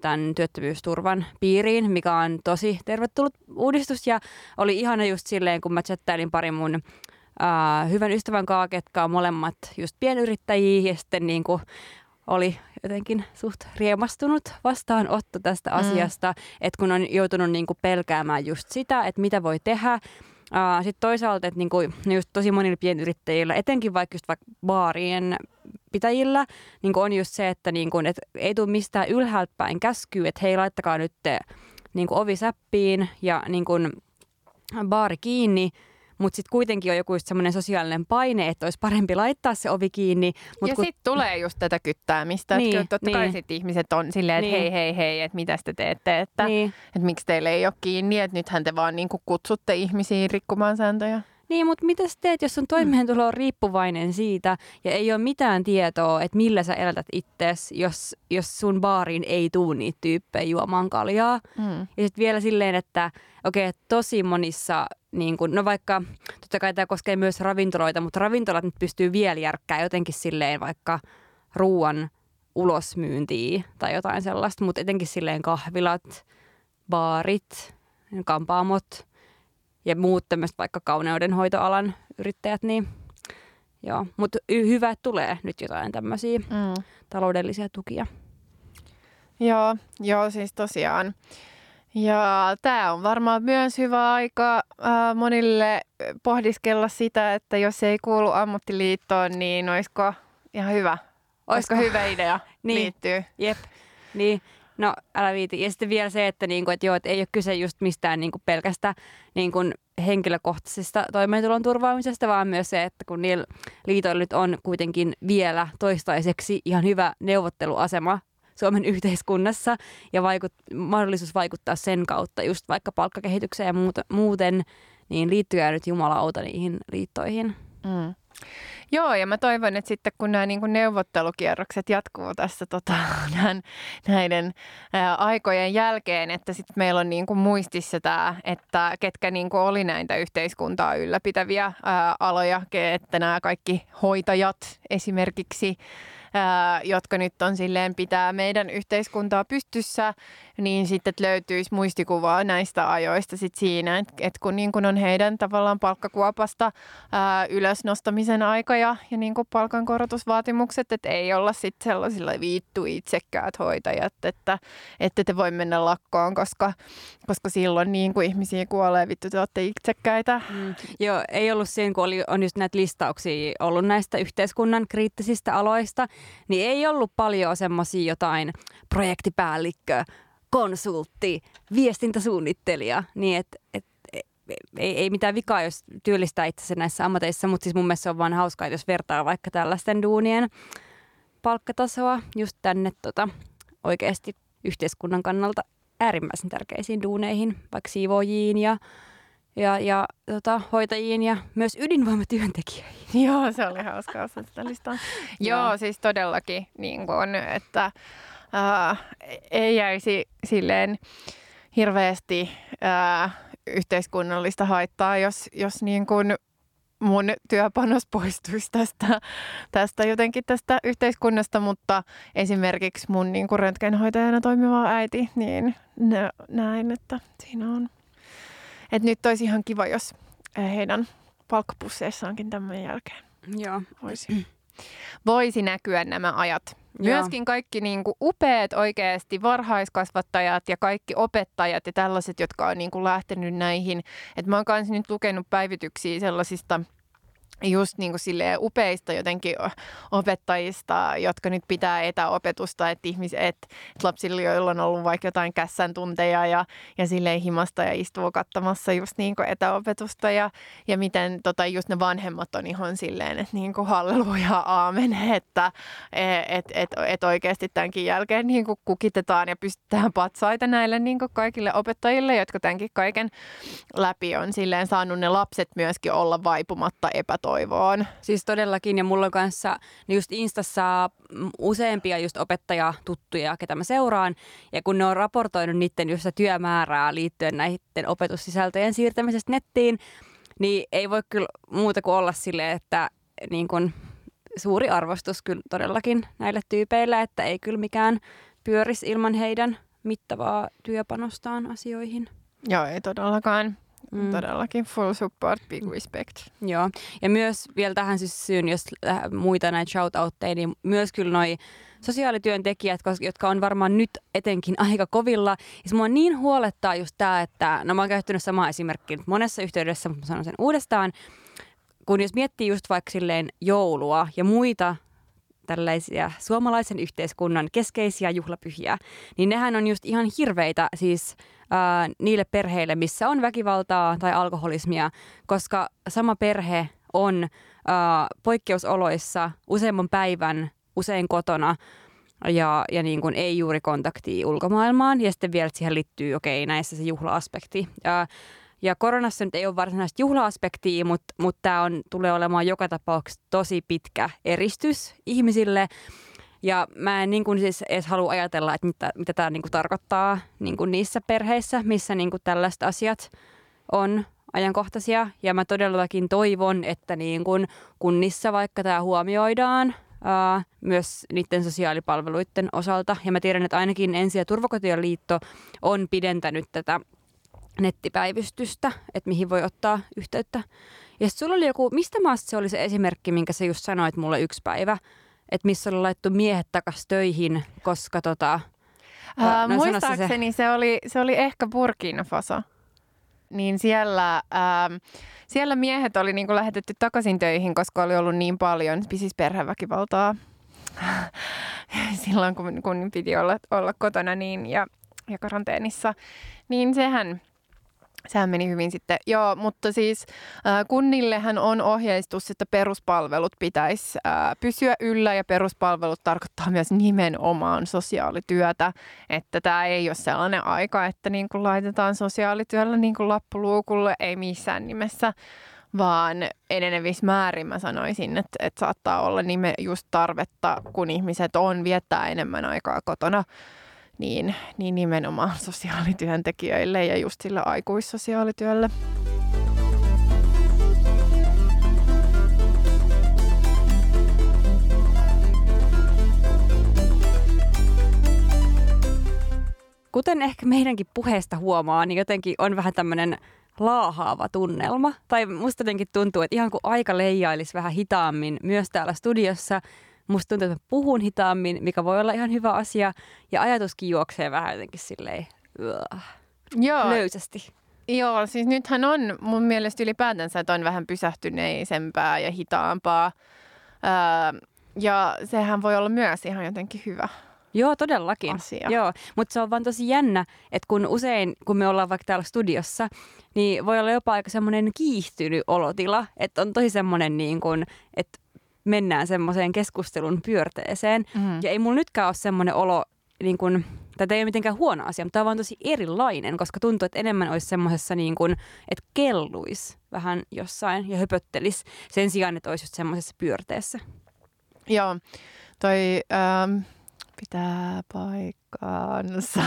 tämän työttömyysturvan piiriin, mikä on tosi tervetullut uudistus. Ja oli ihana just silleen, kun mä chattailin pari mun uh, hyvän ystävän kanssa, ketkä on molemmat just pienyrittäjiä ja sitten niin kuin oli jotenkin suht riemastunut vastaanotto tästä mm. asiasta, että kun on joutunut niin kuin pelkäämään just sitä, että mitä voi tehdä, Uh, Sitten toisaalta, että niinku, just tosi monilla pienyrittäjillä, etenkin vaikka just vaikka baarien pitäjillä, niinku on just se, että niinku, et ei tule mistään ylhäältä päin käskyä, että hei laittakaa nyt niinku ovi säppiin ja niinku, baari kiinni, mutta sitten kuitenkin on joku semmoinen sosiaalinen paine, että olisi parempi laittaa se ovi kiinni. Mut ja kun... sitten tulee just tätä kyttäämistä, niin, että totta niin. kai sitten ihmiset on silleen, että niin. hei, hei, hei, että mitä te teette, että, niin. että miksi teille ei ole kiinni, että nythän te vaan niinku kutsutte ihmisiä rikkumaan sääntöjä. Niin, mutta mitä sä teet, jos sun toimeentulo on riippuvainen siitä ja ei ole mitään tietoa, että millä sä elätät itses, jos, jos sun baariin ei tuu niitä tyyppejä juomaan kaljaa. Mm. Ja sitten vielä silleen, että okei, okay, tosi monissa, niin kun, no vaikka, totta kai tämä koskee myös ravintoloita, mutta ravintolat nyt pystyy vielä järkkää jotenkin silleen vaikka ruoan ulosmyyntiin tai jotain sellaista, mutta etenkin silleen kahvilat, baarit, kampaamot – ja muut tämmöiset vaikka kauneudenhoitoalan yrittäjät, niin joo. Mutta hyvä, että tulee nyt jotain tämmöisiä mm. taloudellisia tukia. Joo, joo siis tosiaan. Ja tämä on varmaan myös hyvä aika äh, monille pohdiskella sitä, että jos ei kuulu ammattiliittoon, niin olisiko ihan hyvä, olisiko, olisiko hyvä idea niin, liittyä. Jep, niin No älä viiti. Ja sitten vielä se, että, niinku, että, joo, että ei ole kyse just mistään niinku pelkästä niinku henkilökohtaisesta toimeentulon turvaamisesta, vaan myös se, että kun niillä liitoilla nyt on kuitenkin vielä toistaiseksi ihan hyvä neuvotteluasema Suomen yhteiskunnassa ja vaikut, mahdollisuus vaikuttaa sen kautta just vaikka palkkakehitykseen ja muuta, muuten, niin liittyy nyt jumalauta niihin liittoihin. Mm. Joo, ja mä toivon, että sitten kun nämä niin kuin neuvottelukierrokset jatkuu tässä tota, näin, näiden ää, aikojen jälkeen, että sitten meillä on niin kuin muistissa tämä, että ketkä niin kuin oli näitä yhteiskuntaa ylläpitäviä ää, aloja, että nämä kaikki hoitajat esimerkiksi, ää, jotka nyt on silleen pitää meidän yhteiskuntaa pystyssä, niin sitten löytyisi muistikuvaa näistä ajoista sit siinä, että et kun, niin kun on heidän tavallaan palkkakuopasta ää, ylösnostamisen aika ja, ja niin palkankorotusvaatimukset, että ei olla sitten sellaisilla viittu itsekkäät hoitajat, että ette te voi mennä lakkoon, koska, koska silloin niin kuin ihmisiä kuolee, vittu te olette itsekkäitä. Mm. Joo, ei ollut siinä, kun oli, on just näitä listauksia ollut näistä yhteiskunnan kriittisistä aloista, niin ei ollut paljon semmoisia jotain projektipäällikkö, konsultti, viestintäsuunnittelija, niin että et, ei, ei mitään vikaa, jos työllistää itse näissä ammateissa, mutta siis mun mielestä se on vaan hauskaa, jos vertaa vaikka tällaisten duunien palkkatasoa just tänne tota, oikeasti yhteiskunnan kannalta äärimmäisen tärkeisiin duuneihin, vaikka siivoojiin ja, ja, ja tota, hoitajiin ja myös ydinvoimatyöntekijöihin. Joo, se oli hauskaa sitä listaa. Joo, siis todellakin, niin kuin, että äh, ei jäisi silleen hirveästi äh, yhteiskunnallista haittaa, jos, jos niin kuin mun työpanos poistuisi tästä, tästä jotenkin tästä yhteiskunnasta, mutta esimerkiksi mun niin kuin röntgenhoitajana toimiva äiti, niin näin, että siinä on. Että nyt olisi ihan kiva, jos heidän palkkapusseissa onkin tämän jälkeen. Joo. Voisi, voisi näkyä nämä ajat. Myöskin kaikki niin kuin upeat oikeasti varhaiskasvattajat ja kaikki opettajat ja tällaiset, jotka on niin kuin lähtenyt näihin. että mä oon kanssa nyt lukenut päivityksiä sellaisista – just niin kuin silleen upeista jotenkin opettajista, jotka nyt pitää etäopetusta, että, ihmis, että, lapsilla, joilla on ollut vaikka jotain kässän tunteja ja, ja silleen himasta ja istuu katsomassa just niin kuin etäopetusta ja, ja miten tota, just ne vanhemmat on ihan silleen, että niin kuin halleluja aamen, että et, et, et oikeasti tämänkin jälkeen niin kuin kukitetaan ja pystytään patsaita näille niin kuin kaikille opettajille, jotka tämänkin kaiken läpi on silleen saanut ne lapset myöskin olla vaipumatta epätoivoa toivoon. Siis todellakin, ja mulla on kanssa niin just Instassa useampia just opettajatuttuja, ketä mä seuraan, ja kun ne on raportoinut niiden just työmäärää liittyen näiden opetussisältöjen siirtämisestä nettiin, niin ei voi kyllä muuta kuin olla sille, että niin kun, suuri arvostus kyllä todellakin näille tyypeille, että ei kyllä mikään pyörisi ilman heidän mittavaa työpanostaan asioihin. Joo, ei todellakaan. Mm. Todellakin full support, big mm. respect. Joo, ja myös vielä tähän siis syyn, jos muita näitä shoutoutteja, niin myös kyllä noi sosiaalityöntekijät, jotka on varmaan nyt etenkin aika kovilla. Ja mua niin huolettaa just tämä, että, no mä oon käyttänyt samaa esimerkkiä monessa yhteydessä, mutta sanon sen uudestaan, kun jos miettii just vaikka silleen joulua ja muita tällaisia suomalaisen yhteiskunnan keskeisiä juhlapyhiä, niin nehän on just ihan hirveitä siis ää, niille perheille, missä on väkivaltaa tai alkoholismia, koska sama perhe on ää, poikkeusoloissa useamman päivän usein kotona ja, ja niin kuin ei juuri kontaktia ulkomaailmaan. Ja sitten vielä siihen liittyy, okei, okay, näissä se juhla-aspekti. Ja, ja koronassa nyt ei ole varsinaista juhla-aspektia, mutta, mutta tämä on, tulee olemaan joka tapauksessa tosi pitkä eristys ihmisille. Ja mä en niin kuin siis edes halua ajatella, että mitä, mitä tämä niin kuin tarkoittaa niin kuin niissä perheissä, missä niin kuin tällaiset asiat on ajankohtaisia. Ja mä todellakin toivon, että niin kuin kunnissa vaikka tämä huomioidaan ää, myös niiden sosiaalipalveluiden osalta. Ja mä tiedän, että ainakin Ensi- ja turvakotien liitto on pidentänyt tätä nettipäivystystä, että mihin voi ottaa yhteyttä. Ja sulla oli joku, mistä maasta se oli se esimerkki, minkä sä just sanoit mulle yksi päivä, että missä oli laittu miehet takas töihin, koska tota... Ää, no, muistaakseni se... se, oli, se oli ehkä Burkina Faso. Niin siellä, ää, siellä miehet oli niinku lähetetty takaisin töihin, koska oli ollut niin paljon siis perheväkivaltaa silloin, kun, kun piti olla, olla kotona niin ja, ja karanteenissa. Niin sehän Sehän meni hyvin sitten. Joo, mutta siis äh, kunnillehän on ohjeistus, että peruspalvelut pitäisi äh, pysyä yllä ja peruspalvelut tarkoittaa myös nimenomaan sosiaalityötä. Että tämä ei ole sellainen aika, että niin kuin laitetaan sosiaalityöllä niin kuin lappuluukulle, ei missään nimessä vaan enenevissä määrin mä sanoisin, että, että saattaa olla nime just tarvetta, kun ihmiset on viettää enemmän aikaa kotona niin, niin nimenomaan sosiaalityöntekijöille ja just sille aikuissosiaalityölle. Kuten ehkä meidänkin puheesta huomaa, niin jotenkin on vähän tämmöinen laahaava tunnelma. Tai musta jotenkin tuntuu, että ihan kuin aika leijailisi vähän hitaammin myös täällä studiossa – Musta tuntuu, että mä puhun hitaammin, mikä voi olla ihan hyvä asia. Ja ajatuskin juoksee vähän jotenkin silleen uh, Joo. löysästi. Joo, siis nythän on mun mielestä ylipäätänsä, että on vähän pysähtyneisempää ja hitaampaa. Öö, ja sehän voi olla myös ihan jotenkin hyvä. Joo, todellakin. Asia. Joo, mutta se on vaan tosi jännä, että kun usein, kun me ollaan vaikka täällä studiossa, niin voi olla jopa aika semmoinen kiihtynyt olotila, että on tosi semmoinen niin kuin, että mennään semmoiseen keskustelun pyörteeseen. Mm. Ja ei mulla nytkään ole semmoinen olo, niin kun, tätä ei ole mitenkään huono asia, mutta tämä on vaan tosi erilainen, koska tuntuu, että enemmän olisi semmoisessa niin kuin, että kelluisi vähän jossain ja höpöttelisi sen sijaan, että olisi just semmoisessa pyörteessä. Joo, toi ähm, pitää paikkaansa.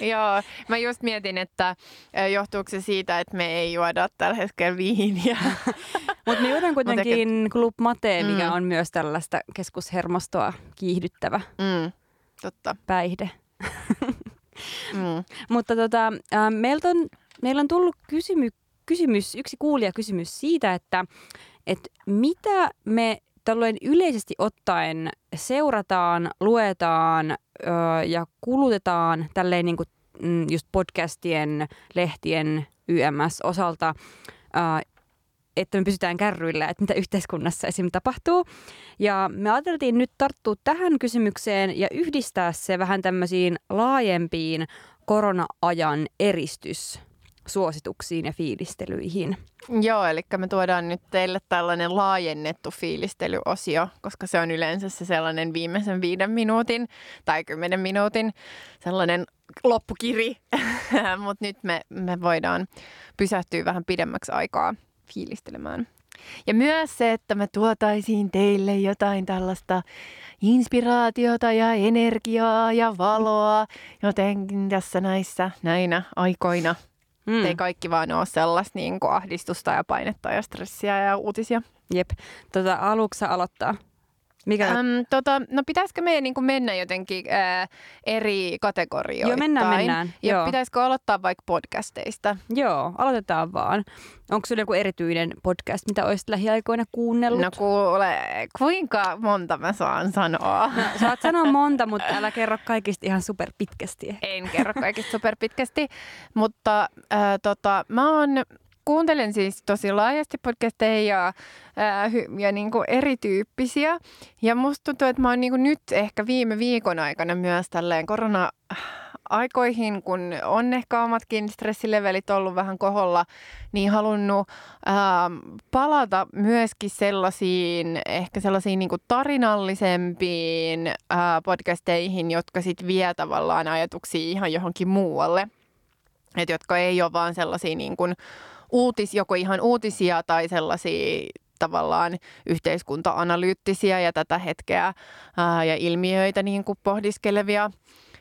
Joo, mä just mietin, että johtuuko se siitä, että me ei juoda tällä hetkellä viiniä. Mutta me juodaan kuitenkin Club Mate, mikä mm. on myös tällaista keskushermostoa kiihdyttävä mm. Totta. päihde. mm. Mutta tota, meiltä on, meillä on tullut kysymyksiä kysymys, yksi kuulija kysymys siitä, että, että mitä me tällöin yleisesti ottaen seurataan, luetaan ö, ja kulutetaan tälleen niin kuin, mm, just podcastien, lehtien, YMS osalta, ö, että me pysytään kärryillä, että mitä yhteiskunnassa esim. tapahtuu. Ja me ajateltiin nyt tarttua tähän kysymykseen ja yhdistää se vähän tämmöisiin laajempiin korona-ajan eristys suosituksiin ja fiilistelyihin. Joo, eli me tuodaan nyt teille tällainen laajennettu fiilistelyosio, koska se on yleensä se sellainen viimeisen viiden minuutin tai kymmenen minuutin sellainen loppukiri, mutta nyt me, me voidaan pysähtyä vähän pidemmäksi aikaa fiilistelemään. Ja myös se, että me tuotaisiin teille jotain tällaista inspiraatiota ja energiaa ja valoa jotenkin tässä näissä näinä aikoina. Mm. Ei kaikki vaan ole sellaista niin ahdistusta ja painetta ja stressiä ja uutisia. Jep. Tota, aluksi aloittaa. Mikä? Äm, tota, no pitäisikö meidän niin mennä jotenkin ää, eri kategorioihin? Joo, mennään, mennään. Ja Joo. pitäisikö aloittaa vaikka podcasteista? Joo, aloitetaan vaan. Onko sinulla joku erityinen podcast, mitä olisit lähiaikoina kuunnellut? No kuule, kuinka monta mä saan sanoa? No, saat sanoa monta, mutta älä kerro kaikista ihan super pitkästi. En kerro kaikista super pitkästi, mutta äh, tota, mä oon kuuntelen siis tosi laajasti podcasteja ja, ää, ja niin kuin erityyppisiä. Ja musta tuntuu, että mä oon niin kuin nyt ehkä viime viikon aikana myös tälleen korona aikoihin, kun on ehkä omatkin stressilevelit ollut vähän koholla, niin halunnut ää, palata myöskin sellaisiin, ehkä sellaisiin niin kuin tarinallisempiin ää, podcasteihin, jotka sitten vie tavallaan ajatuksia ihan johonkin muualle. Et jotka ei ole vaan sellaisia niin kuin uutis, joko ihan uutisia tai sellaisia tavallaan yhteiskunta-analyyttisiä ja tätä hetkeä ää, ja ilmiöitä niin kuin pohdiskelevia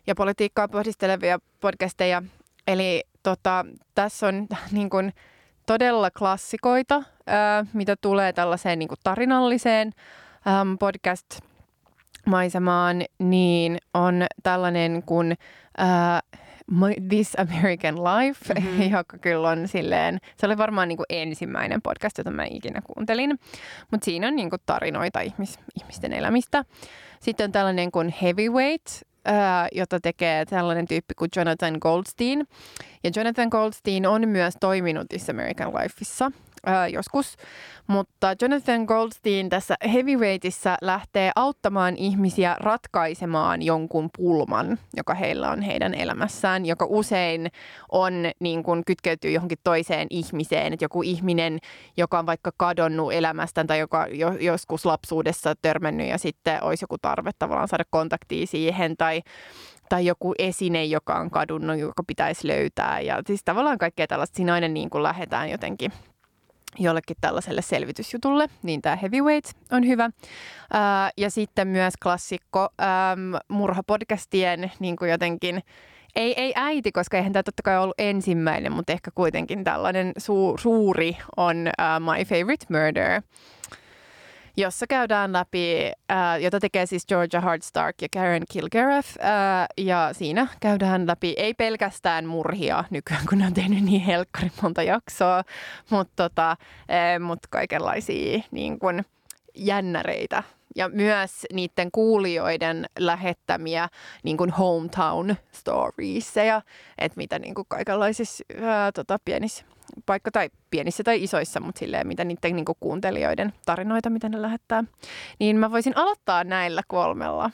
ja politiikkaa pohdiskelevia podcasteja. Eli tota, tässä on niin kuin todella klassikoita, ää, mitä tulee tällaiseen niin kuin tarinalliseen äm, podcast-maisemaan, niin on tällainen kuin ää, This American Life, mm-hmm. joka kyllä on silleen, se oli varmaan niin kuin ensimmäinen podcast, jota mä ikinä kuuntelin, mutta siinä on niin kuin tarinoita ihmis, ihmisten elämistä. Sitten on tällainen kuin Heavyweight, ää, jota tekee tällainen tyyppi kuin Jonathan Goldstein. Ja Jonathan Goldstein on myös toiminut This American Lifeissa ää, joskus. Mutta Jonathan Goldstein tässä Heavyweightissa lähtee auttamaan ihmisiä ratkaisemaan jonkun pulman, joka heillä on heidän elämässään, joka usein on niin kuin kytkeytyy johonkin toiseen ihmiseen. Että joku ihminen, joka on vaikka kadonnut elämästään tai joka jo, joskus lapsuudessa törmännyt ja sitten olisi joku tarve tavallaan saada kontaktia siihen tai tai joku esine, joka on kadunnut, joka pitäisi löytää. Ja siis tavallaan kaikkea tällaista. Siinä aina niin kuin lähdetään jotenkin jollekin tällaiselle selvitysjutulle, niin tämä Heavyweight on hyvä. Ää, ja sitten myös klassikko äm, murhapodcastien niin kuin jotenkin, ei, ei äiti, koska eihän tämä totta kai ollut ensimmäinen, mutta ehkä kuitenkin tällainen su, suuri on uh, My Favorite Murder jossa käydään läpi, äh, jota tekee siis Georgia Hardstark ja Karen Kilgariff. Äh, ja siinä käydään läpi ei pelkästään murhia nykyään, kun ne on tehnyt niin helkkarin monta jaksoa, mutta tota, äh, mut kaikenlaisia niin kun, jännäreitä ja myös niiden kuulijoiden lähettämiä niin kuin hometown storiesia, että mitä niin kuin kaikenlaisissa ää, tota, pienissä paikka tai pienissä tai isoissa, mutta silleen, mitä niiden niin kuuntelijoiden tarinoita, mitä ne lähettää. Niin mä voisin aloittaa näillä kolmella.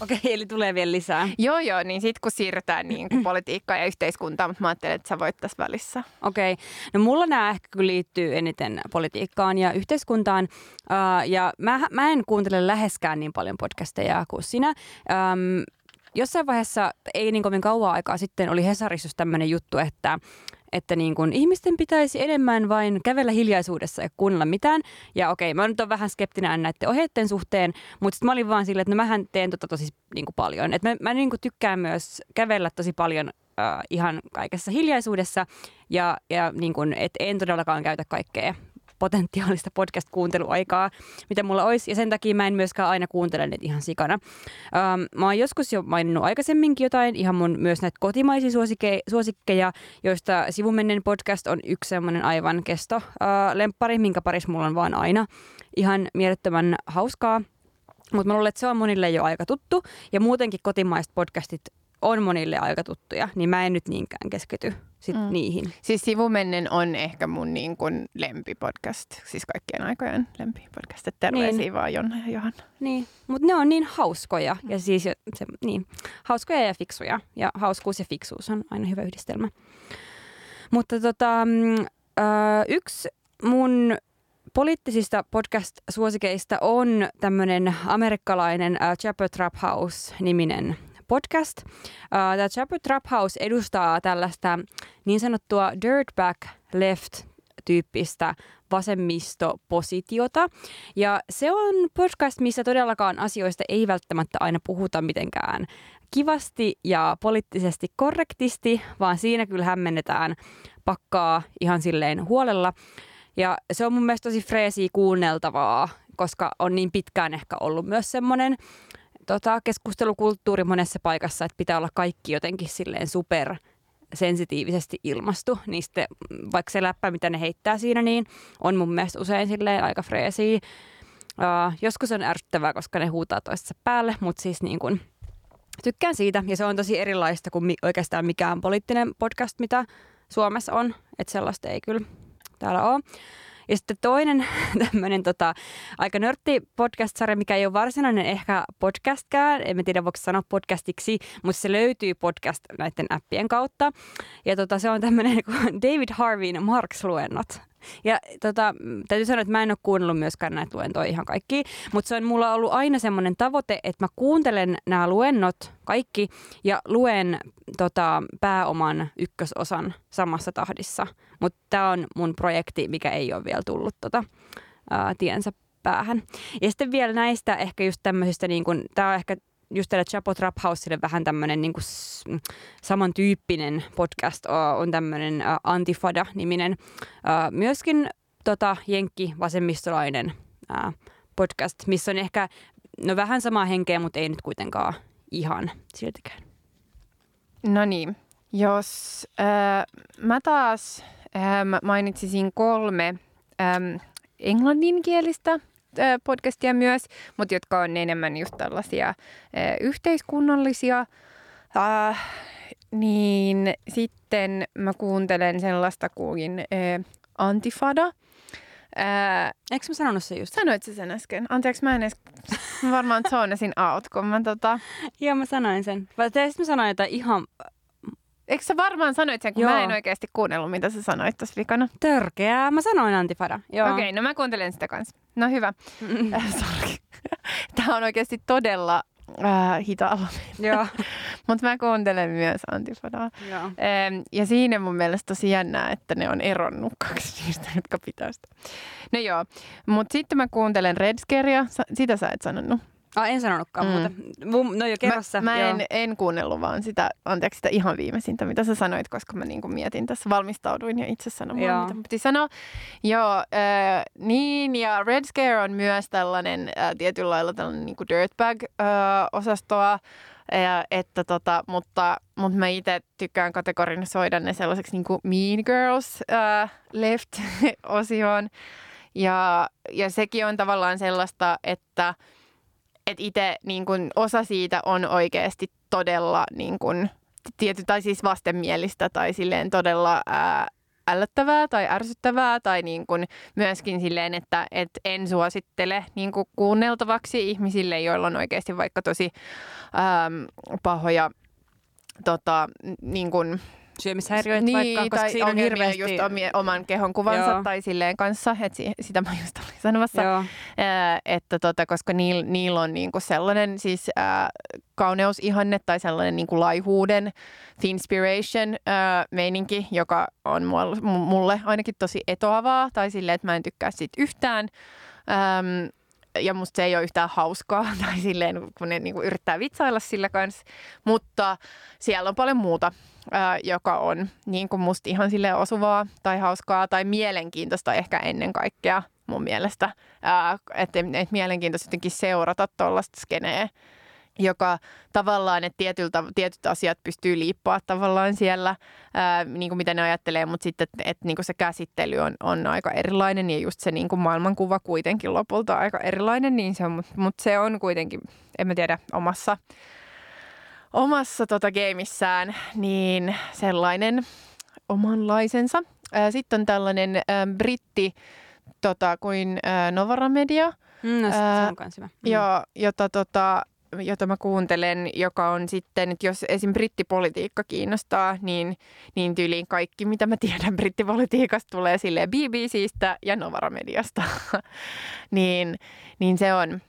Okei, okay, eli tulee vielä lisää. Joo, joo, niin sitten kun siirrytään niin kuin politiikkaan ja yhteiskuntaan, mutta mä ajattelen, että sä voit tässä välissä. Okei, okay. no mulla nämä ehkä liittyy eniten politiikkaan ja yhteiskuntaan. Uh, ja mä, mä en kuuntele läheskään niin paljon podcasteja kuin sinä. Um, jossain vaiheessa, ei niin kovin kauan aikaa sitten, oli Hesarissa tämmöinen juttu, että että niin kun ihmisten pitäisi enemmän vain kävellä hiljaisuudessa ja kuunnella mitään. Ja okei, mä nyt on vähän skeptinen näiden ohjeiden suhteen, mutta sitten mä olin vaan silleen, että no mähän teen tota tosi niin paljon. Että mä, mä niin tykkään myös kävellä tosi paljon äh, ihan kaikessa hiljaisuudessa ja, ja niin kuin, et en todellakaan käytä kaikkea potentiaalista podcast-kuunteluaikaa, mitä mulla olisi. Ja sen takia mä en myöskään aina kuuntele niitä ihan sikana. Ähm, mä oon joskus jo maininnut aikaisemminkin jotain, ihan mun myös näitä kotimaisia suosike- suosikkeja, joista sivumennen podcast on yksi semmoinen aivan kesto äh, lemppari, minkä parissa mulla on vaan aina ihan mielettömän hauskaa. Mutta mä luulen, että se on monille jo aika tuttu. Ja muutenkin kotimaiset podcastit on monille aika tuttuja, niin mä en nyt niinkään keskity sit mm. niihin. Siis Sivumennen on ehkä mun niin kuin lempipodcast, siis kaikkien aikojen lempipodcast. Että terveisiä niin. vaan Jonna ja Johanna. Niin, mutta ne on niin hauskoja ja siis se, niin, hauskoja ja fiksuja. Ja hauskuus ja fiksuus on aina hyvä yhdistelmä. Mutta tota, ö, yksi mun poliittisista podcast-suosikeista on tämmöinen amerikkalainen Chapel Trap House-niminen podcast. Uh, Tämä Chapel Trap House edustaa tällaista niin sanottua dirtback left-tyyppistä vasemmistopositiota. Ja se on podcast, missä todellakaan asioista ei välttämättä aina puhuta mitenkään kivasti ja poliittisesti korrektisti, vaan siinä kyllä hämmennetään pakkaa ihan silleen huolella. Ja se on mun mielestä tosi freesiä kuunneltavaa, koska on niin pitkään ehkä ollut myös semmoinen tota, keskustelukulttuuri monessa paikassa, että pitää olla kaikki jotenkin silleen super sensitiivisesti ilmastu, niin sitten vaikka se läppä, mitä ne heittää siinä, niin on mun mielestä usein silleen aika freesiä. Uh, joskus on ärsyttävää, koska ne huutaa toistensa päälle, mutta siis niin kun, tykkään siitä ja se on tosi erilaista kuin mi- oikeastaan mikään poliittinen podcast, mitä Suomessa on, että sellaista ei kyllä täällä ole. Ja sitten toinen tämmöinen tota, aika nörtti podcast-sarja, mikä ei ole varsinainen ehkä podcastkään, en tiedä voiko sanoa podcastiksi, mutta se löytyy podcast näiden appien kautta. Ja tota, se on tämmöinen David Harvin Marx-luennot. Ja tota, täytyy sanoa, että mä en ole kuunnellut myöskään näitä luentoja ihan kaikki, mutta se on mulla ollut aina semmoinen tavoite, että mä kuuntelen nämä luennot kaikki ja luen tota, pääoman ykkösosan samassa tahdissa. Mutta tämä on mun projekti, mikä ei ole vielä tullut tota, ää, tiensä päähän. Ja sitten vielä näistä ehkä just tämmöisistä, niin kun, tämä on ehkä just tälle Chapo Trap Houselle vähän tämmöinen niin samantyyppinen podcast on tämmöinen Antifada-niminen, myöskin tota, jenkki vasemmistolainen podcast, missä on ehkä no vähän samaa henkeä, mutta ei nyt kuitenkaan ihan siltikään. No niin, jos äh, mä taas äh, mainitsisin kolme äh, englanninkielistä podcastia myös, mutta jotka on enemmän just tällaisia yhteiskunnallisia. Äh, niin sitten mä kuuntelen sellaista kuin äh, Antifada. Äh, Eikö mä sanonut se just? Sanoit se sen äsken. Anteeksi, mä en edes... Mä varmaan zonasin out, kun mä tota... Joo, mä sanoin sen. Vai mä sanoin jotain ihan Eikö sä varmaan sanoit sen, kun Joo. mä en oikeasti kuunnellut, mitä sä sanoit tuossa vikana? Törkeää. Mä sanoin antifada. Okei, okay, no mä kuuntelen sitä kanssa. No hyvä. Mm. Äh, sorry. Tämä on oikeasti todella äh, hitaalla. Joo. Mutta mä kuuntelen myös Antifadaa. Joo. Ähm, ja siinä mun mielestä tosi jännää, että ne on eronnut kaksi niistä, jotka pitää sitä. No joo, mutta sitten mä kuuntelen Red Scarea. Sitä sä et sanonut. Ah, en sanonutkaan mm. muuta. No jo kerrassa. Mä, mä en, en kuunnellut vaan sitä, anteeksi sitä ihan viimeisintä, mitä sä sanoit, koska mä niinku mietin tässä, valmistauduin ja itse sanomaan, mitä piti sanoa. Joo, äh, niin ja Red Scare on myös tällainen äh, tietyllä lailla tällainen niinku dirtbag-osastoa, äh, että tota, mutta, mutta mä itse tykkään kategorisoida ne sellaiseksi niinku Mean Girls äh, left-osioon. Ja, ja sekin on tavallaan sellaista, että että itse niin kun, osa siitä on oikeasti todella niin kun, tiety, tai siis vastenmielistä tai silleen todella ää, ällöttävää tai ärsyttävää tai niin kun myöskin silleen, että et en suosittele niin kun kuunneltavaksi ihmisille, joilla on oikeasti vaikka tosi äm, pahoja tota, niin kun, syömishäiriöitä niin, vaikka, koska tai siinä on hirveästi... just omie, oman kehon kuvansa Joo. tai silleen kanssa, että si, sitä mä just olin sanomassa, Joo. Ää, että tota, koska niillä niil on niinku sellainen siis ää, kauneusihanne tai sellainen niinku laihuuden inspiration ää, meininki, joka on mulle ainakin tosi etoavaa tai silleen, että mä en tykkää siitä yhtään. Äm, ja musta se ei ole yhtään hauskaa, tai silleen, kun ne niin kuin yrittää vitsailla sillä kanssa. Mutta siellä on paljon muuta, ää, joka on niin kuin musta ihan sille osuvaa tai hauskaa tai mielenkiintoista ehkä ennen kaikkea mun mielestä. Että et mielenkiintoista jotenkin seurata tuollaista skeneä joka tavallaan, että tietyltä, tietyt asiat pystyy liippaa tavallaan siellä, ää, niin kuin mitä ne ajattelee, mutta sitten, että et, niin kuin se käsittely on, on aika erilainen ja just se niin kuin maailmankuva kuitenkin lopulta aika erilainen, niin se on, mutta mut se on kuitenkin, en mä tiedä, omassa, omassa tota gameissään, niin sellainen omanlaisensa. Sitten on tällainen ää, britti, tota, kuin ää, Novara Media. Mm, no, se on myös hyvä. Mm. Jo, jota tota, jota mä kuuntelen, joka on sitten, että jos esim. brittipolitiikka kiinnostaa, niin, niin tyyliin kaikki, mitä mä tiedän brittipolitiikasta, tulee sille BBCstä ja Novara Mediasta. niin, niin se on,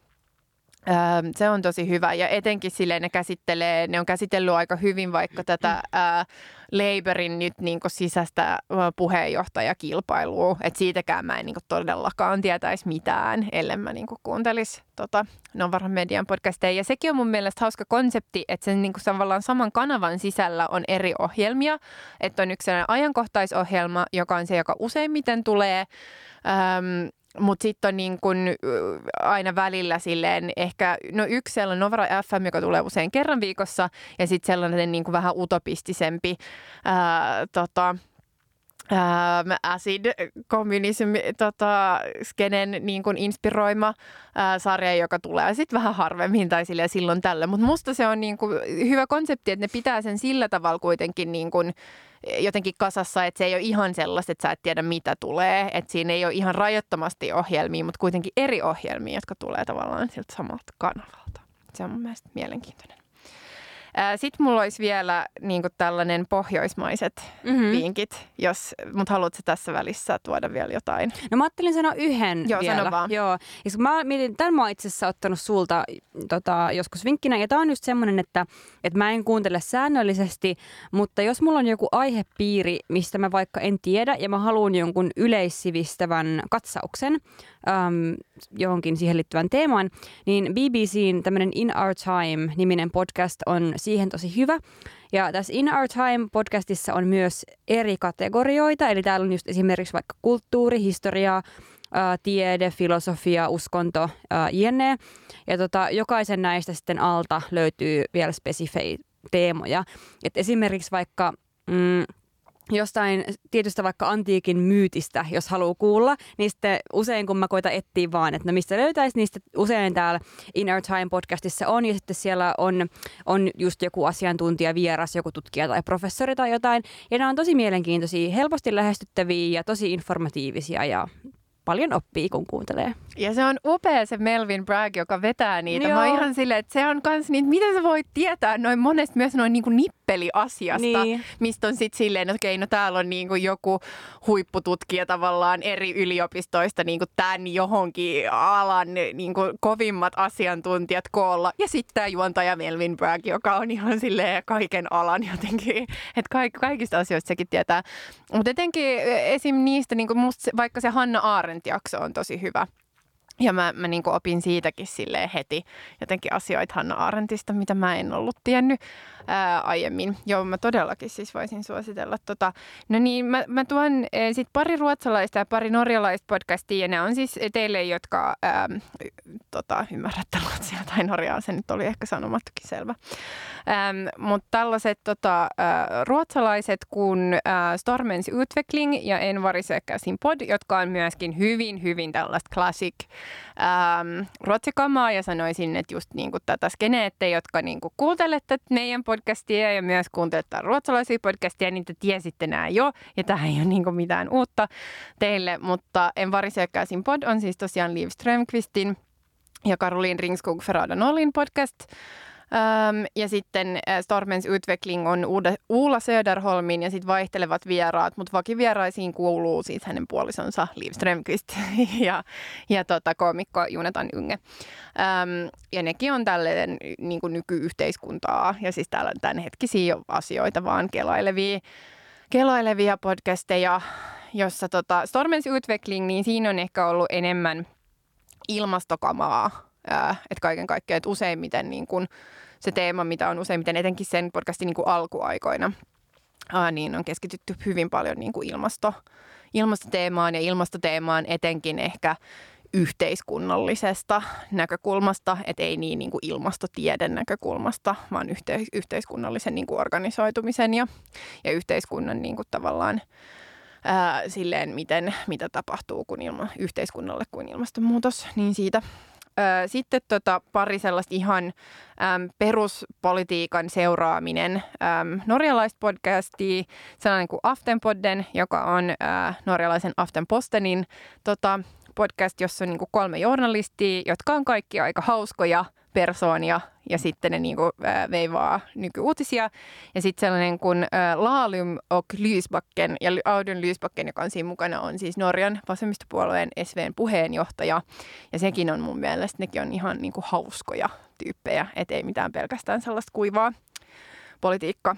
se on tosi hyvä ja etenkin silleen ne käsittelee, ne on käsitellyt aika hyvin vaikka tätä ää, Labourin nyt niin sisäistä puheenjohtajakilpailua. Että siitäkään mä en niin todellakaan tietäisi mitään, ellei mä niin kuuntelisi tota Novara Median podcasteja. Ja sekin on mun mielestä hauska konsepti, että sen niin tavallaan saman kanavan sisällä on eri ohjelmia. Että on yksi sellainen ajankohtaisohjelma, joka on se, joka useimmiten tulee. Öm, mutta sitten on niin kun aina välillä silleen ehkä, no yksi sellainen Novara FM, joka tulee usein kerran viikossa, ja sitten sellainen niin vähän utopistisempi ää, tota, ähm, acid communism tota, skenen niin kuin inspiroima ää, sarja, joka tulee sitten vähän harvemmin tai sille silloin tällä. Mutta musta se on niin kuin hyvä konsepti, että ne pitää sen sillä tavalla kuitenkin niin kuin jotenkin kasassa, että se ei ole ihan sellaista, että sä et tiedä mitä tulee. Että siinä ei ole ihan rajoittomasti ohjelmia, mutta kuitenkin eri ohjelmia, jotka tulee tavallaan siltä samalta kanavalta. Se on mun mielestä mielenkiintoinen. Sitten mulla olisi vielä niin kuin tällainen pohjoismaiset mm-hmm. vinkit, jos, mutta haluatko tässä välissä tuoda vielä jotain? No mä ajattelin sanoa yhden Joo, vielä. Sano vaan. Joo, ja mä mietin, tämän mä oon itse asiassa ottanut sulta tota, joskus vinkkinä, ja tämä on just semmoinen, että, että mä en kuuntele säännöllisesti, mutta jos mulla on joku aihepiiri, mistä mä vaikka en tiedä, ja mä haluan jonkun yleissivistävän katsauksen, äm, johonkin siihen liittyvän teemaan, niin BBCn tämmöinen In Our Time-niminen podcast on siihen tosi hyvä. Ja tässä In Our Time-podcastissa on myös eri kategorioita, eli täällä on just esimerkiksi vaikka kulttuuri, historia, ää, tiede, filosofia, uskonto, jne. Ja tota, jokaisen näistä sitten alta löytyy vielä spesifejä teemoja. Et esimerkiksi vaikka... Mm, jostain tietystä vaikka antiikin myytistä, jos haluaa kuulla, niin sitten usein kun mä koitan etsiä vaan, että no mistä löytäisi, niin usein täällä In Our Time podcastissa on ja sitten siellä on, on just joku asiantuntija, vieras, joku tutkija tai professori tai jotain. Ja nämä on tosi mielenkiintoisia, helposti lähestyttäviä ja tosi informatiivisia ja paljon oppii, kun kuuntelee. Ja se on upea se Melvin Bragg, joka vetää niitä. Joo. Mä oon ihan silleen, että se on kans niin, miten sä voit tietää noin monesta myös noin niin nippeliasiasta, niin. mistä on sitten silleen, että okei, no täällä on niin kuin joku huippututkija tavallaan eri yliopistoista niin kuin tämän johonkin alan niin kuin kovimmat asiantuntijat koolla. Ja sitten tämä juontaja Melvin Bragg, joka on ihan silleen kaiken alan jotenkin, että kaik- kaikista asioista sekin tietää. Mutta etenkin esim. niistä, niin kuin musta, vaikka se Hanna Arendt-jakso on tosi hyvä. Ja mä, mä niin opin siitäkin silleen heti jotenkin asioita Hanna Arendtista, mitä mä en ollut tiennyt ää, aiemmin. Joo, mä todellakin siis voisin suositella. Tota. No niin, mä, mä tuon e, sit pari ruotsalaista ja pari norjalaista podcastia. Ja ne on siis teille, jotka ää, tota, ymmärrätte ruotsia tai norjaa. Se nyt oli ehkä sanomattakin selvä. Mutta tällaiset tota, ää, ruotsalaiset kuin ää, Stormens Utveckling ja En Varisekäsin pod, jotka on myöskin hyvin, hyvin tällaista classic ruotsikamaa ja sanoisin, että just niin kuin tätä skeneette, jotka niin kuin kuuntelette meidän podcastia ja myös kuuntelette ruotsalaisia podcastia, niin te tiesitte nämä jo ja tämä ei ole niin mitään uutta teille, mutta En varisekäsin pod on siis tosiaan Liv Strömqvistin ja Karolin Ringskog Ferrada Nollin podcast. Um, ja sitten Stormens Utveckling on Ude, Uula Söderholmin ja sitten vaihtelevat vieraat, mutta vakivieraisiin kuuluu siis hänen puolisonsa Liv Strömqvist ja, ja tota, komikko Junetan Ynge. Um, ja nekin on tälleen niin nykyyhteiskuntaa ja siis täällä tämänhetkisiä asioita vaan kelailevia, kelailevia podcasteja, jossa tota, Stormens Utveckling, niin siinä on ehkä ollut enemmän – ilmastokamaa, että kaiken kaikkiaan, että useimmiten niin kuin se teema, mitä on useimmiten etenkin sen podcastin niin kuin alkuaikoina, ää, niin on keskitytty hyvin paljon niin kuin ilmasto, ilmastoteemaan ja ilmastoteemaan etenkin ehkä yhteiskunnallisesta näkökulmasta, että ei niin, niin kuin ilmastotieden näkökulmasta, vaan yhteis- yhteiskunnallisen niin kuin organisoitumisen ja, ja yhteiskunnan niin kuin tavallaan ää, silleen, miten, mitä tapahtuu kun ilma, yhteiskunnalle kuin ilmastonmuutos, niin siitä sitten tota, pari sellaista ihan äm, peruspolitiikan seuraaminen. Äm, norjalaista podcastia, sellainen kuin Aftenpodden, joka on äh, norjalaisen Aftenpostenin tota, podcast, jossa on niin kuin kolme journalistia, jotka on kaikki aika hauskoja persoonia ja sitten ne niin kuin, äh, veivaa nykyuutisia. Ja sitten sellainen kuin äh, Laalum och Lysbacken, ja Audun Lysbacken, joka on siinä mukana, on siis Norjan vasemmistopuolueen SVn puheenjohtaja. Ja sekin on mun mielestä, nekin on ihan niin kuin hauskoja tyyppejä, ettei mitään pelkästään sellaista kuivaa politiikka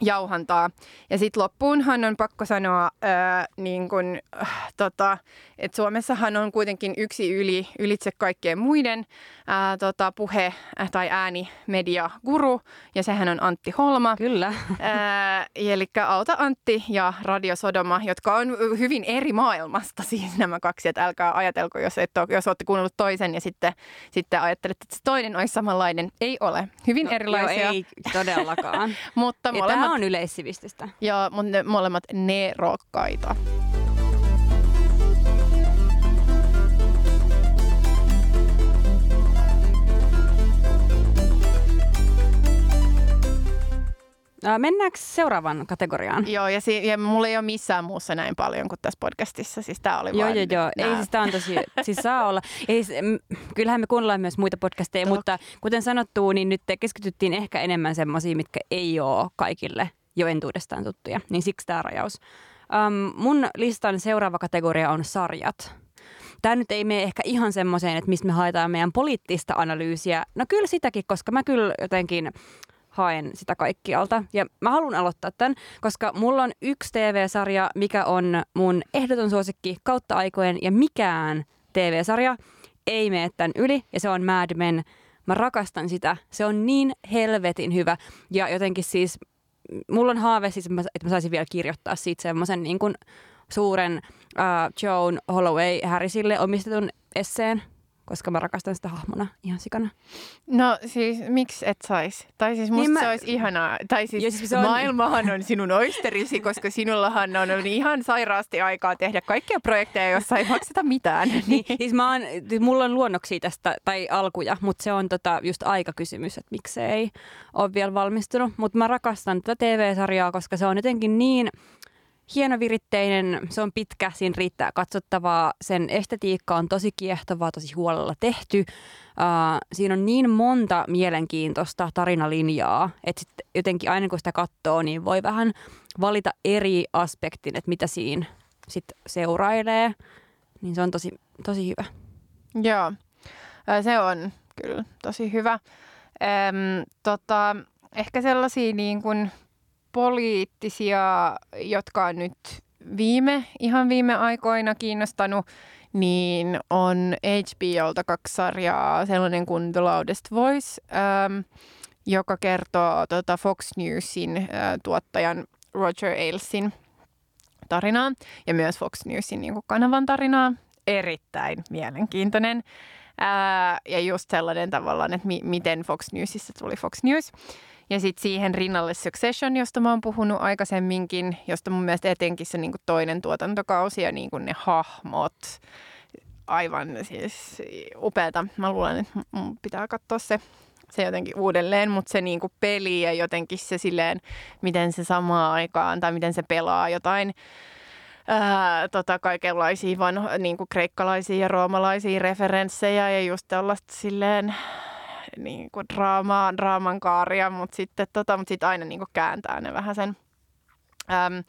jauhantaa. Ja sitten loppuunhan on pakko sanoa, ää, niin kun, äh, tota, että Suomessahan on kuitenkin yksi yli, ylitse kaikkien muiden ää, tota, puhe- tai äänimedia-guru, ja sehän on Antti Holma. Kyllä. Ää, eli Auta Antti ja Radio Sodoma, jotka on hyvin eri maailmasta siis nämä kaksi, että älkää ajatelko, jos, et ole, jos olette kuunnellut toisen ja sitten, sitten ajattelette, että se toinen olisi samanlainen. Ei ole. Hyvin no, erilaisia. Joo, ei todellakaan. mutta molemmat Tämä on yleissivistystä. Joo, mutta ne molemmat nerokkaita. Mennäänkö seuraavan kategoriaan? Joo, ja, si- ja mulla ei ole missään muussa näin paljon kuin tässä podcastissa. Siis tää oli joo, joo, joo. Ei siis tää on tosi, siis saa olla. Ei, kyllähän me kuunnellaan myös muita podcasteja, Tok. mutta kuten sanottu, niin nyt keskityttiin ehkä enemmän semmoisiin, mitkä ei ole kaikille jo entuudestaan tuttuja. Niin siksi tämä rajaus. Um, mun listan seuraava kategoria on sarjat. Tämä nyt ei mene ehkä ihan semmoiseen, että mistä me haetaan meidän poliittista analyysiä. No kyllä sitäkin, koska mä kyllä jotenkin haen sitä kaikkialta. Ja mä haluan aloittaa tämän, koska mulla on yksi TV-sarja, mikä on mun ehdoton suosikki kautta aikojen ja mikään TV-sarja ei mene tämän yli ja se on Mad Men. Mä rakastan sitä. Se on niin helvetin hyvä ja jotenkin siis mulla on haave siis, että mä saisin vielä kirjoittaa siitä semmoisen niin kuin suuren uh, Joan Holloway Harrisille omistetun esseen koska mä rakastan sitä hahmona ihan sikana. No siis miksi et sais? Tai siis musta niin mä... se olisi ihanaa. Tai siis, siis on... maailmahan on sinun oisterisi, koska sinullahan on ihan sairaasti aikaa tehdä kaikkia projekteja, joissa ei makseta mitään. niin, siis mä oon, siis mulla on luonnoksia tästä, tai alkuja, mutta se on tota just aikakysymys, että miksi se ei ole vielä valmistunut. Mutta mä rakastan tätä TV-sarjaa, koska se on jotenkin niin hienoviritteinen, se on pitkä, siinä riittää katsottavaa, sen estetiikka on tosi kiehtovaa, tosi huolella tehty. Uh, siinä on niin monta mielenkiintoista tarinalinjaa, että sit jotenkin aina kun sitä katsoo, niin voi vähän valita eri aspektin, että mitä siinä sit seurailee. Niin se on tosi, tosi hyvä. Joo, se on kyllä tosi hyvä. Öm, tota, ehkä sellaisia niin kuin poliittisia, jotka on nyt viime, ihan viime aikoina kiinnostanut, niin on HBOlta kaksi sarjaa, sellainen kuin The Loudest Voice, ähm, joka kertoo tuota Fox Newsin äh, tuottajan Roger Ailesin tarinaa ja myös Fox Newsin niin kuin kanavan tarinaa. Erittäin mielenkiintoinen. Ää, ja just sellainen tavallaan, että mi- miten Fox Newsissa tuli Fox News. Ja sitten siihen rinnalle Succession, josta mä oon puhunut aikaisemminkin, josta mun mielestä etenkin se niinku toinen tuotantokausi ja niinku ne hahmot, aivan siis upeata. Mä luulen, että mun pitää katsoa se, se jotenkin uudelleen, mutta se niinku peli ja jotenkin se silleen, miten se samaan aikaan tai miten se pelaa jotain ää, tota, kaikenlaisia vanho, niinku kreikkalaisia ja roomalaisia referenssejä ja just tällaista silleen niin kuin draamaa, draaman kaaria, mutta sitten tota, mut sit aina niin kuin kääntää ne vähän sen Äm,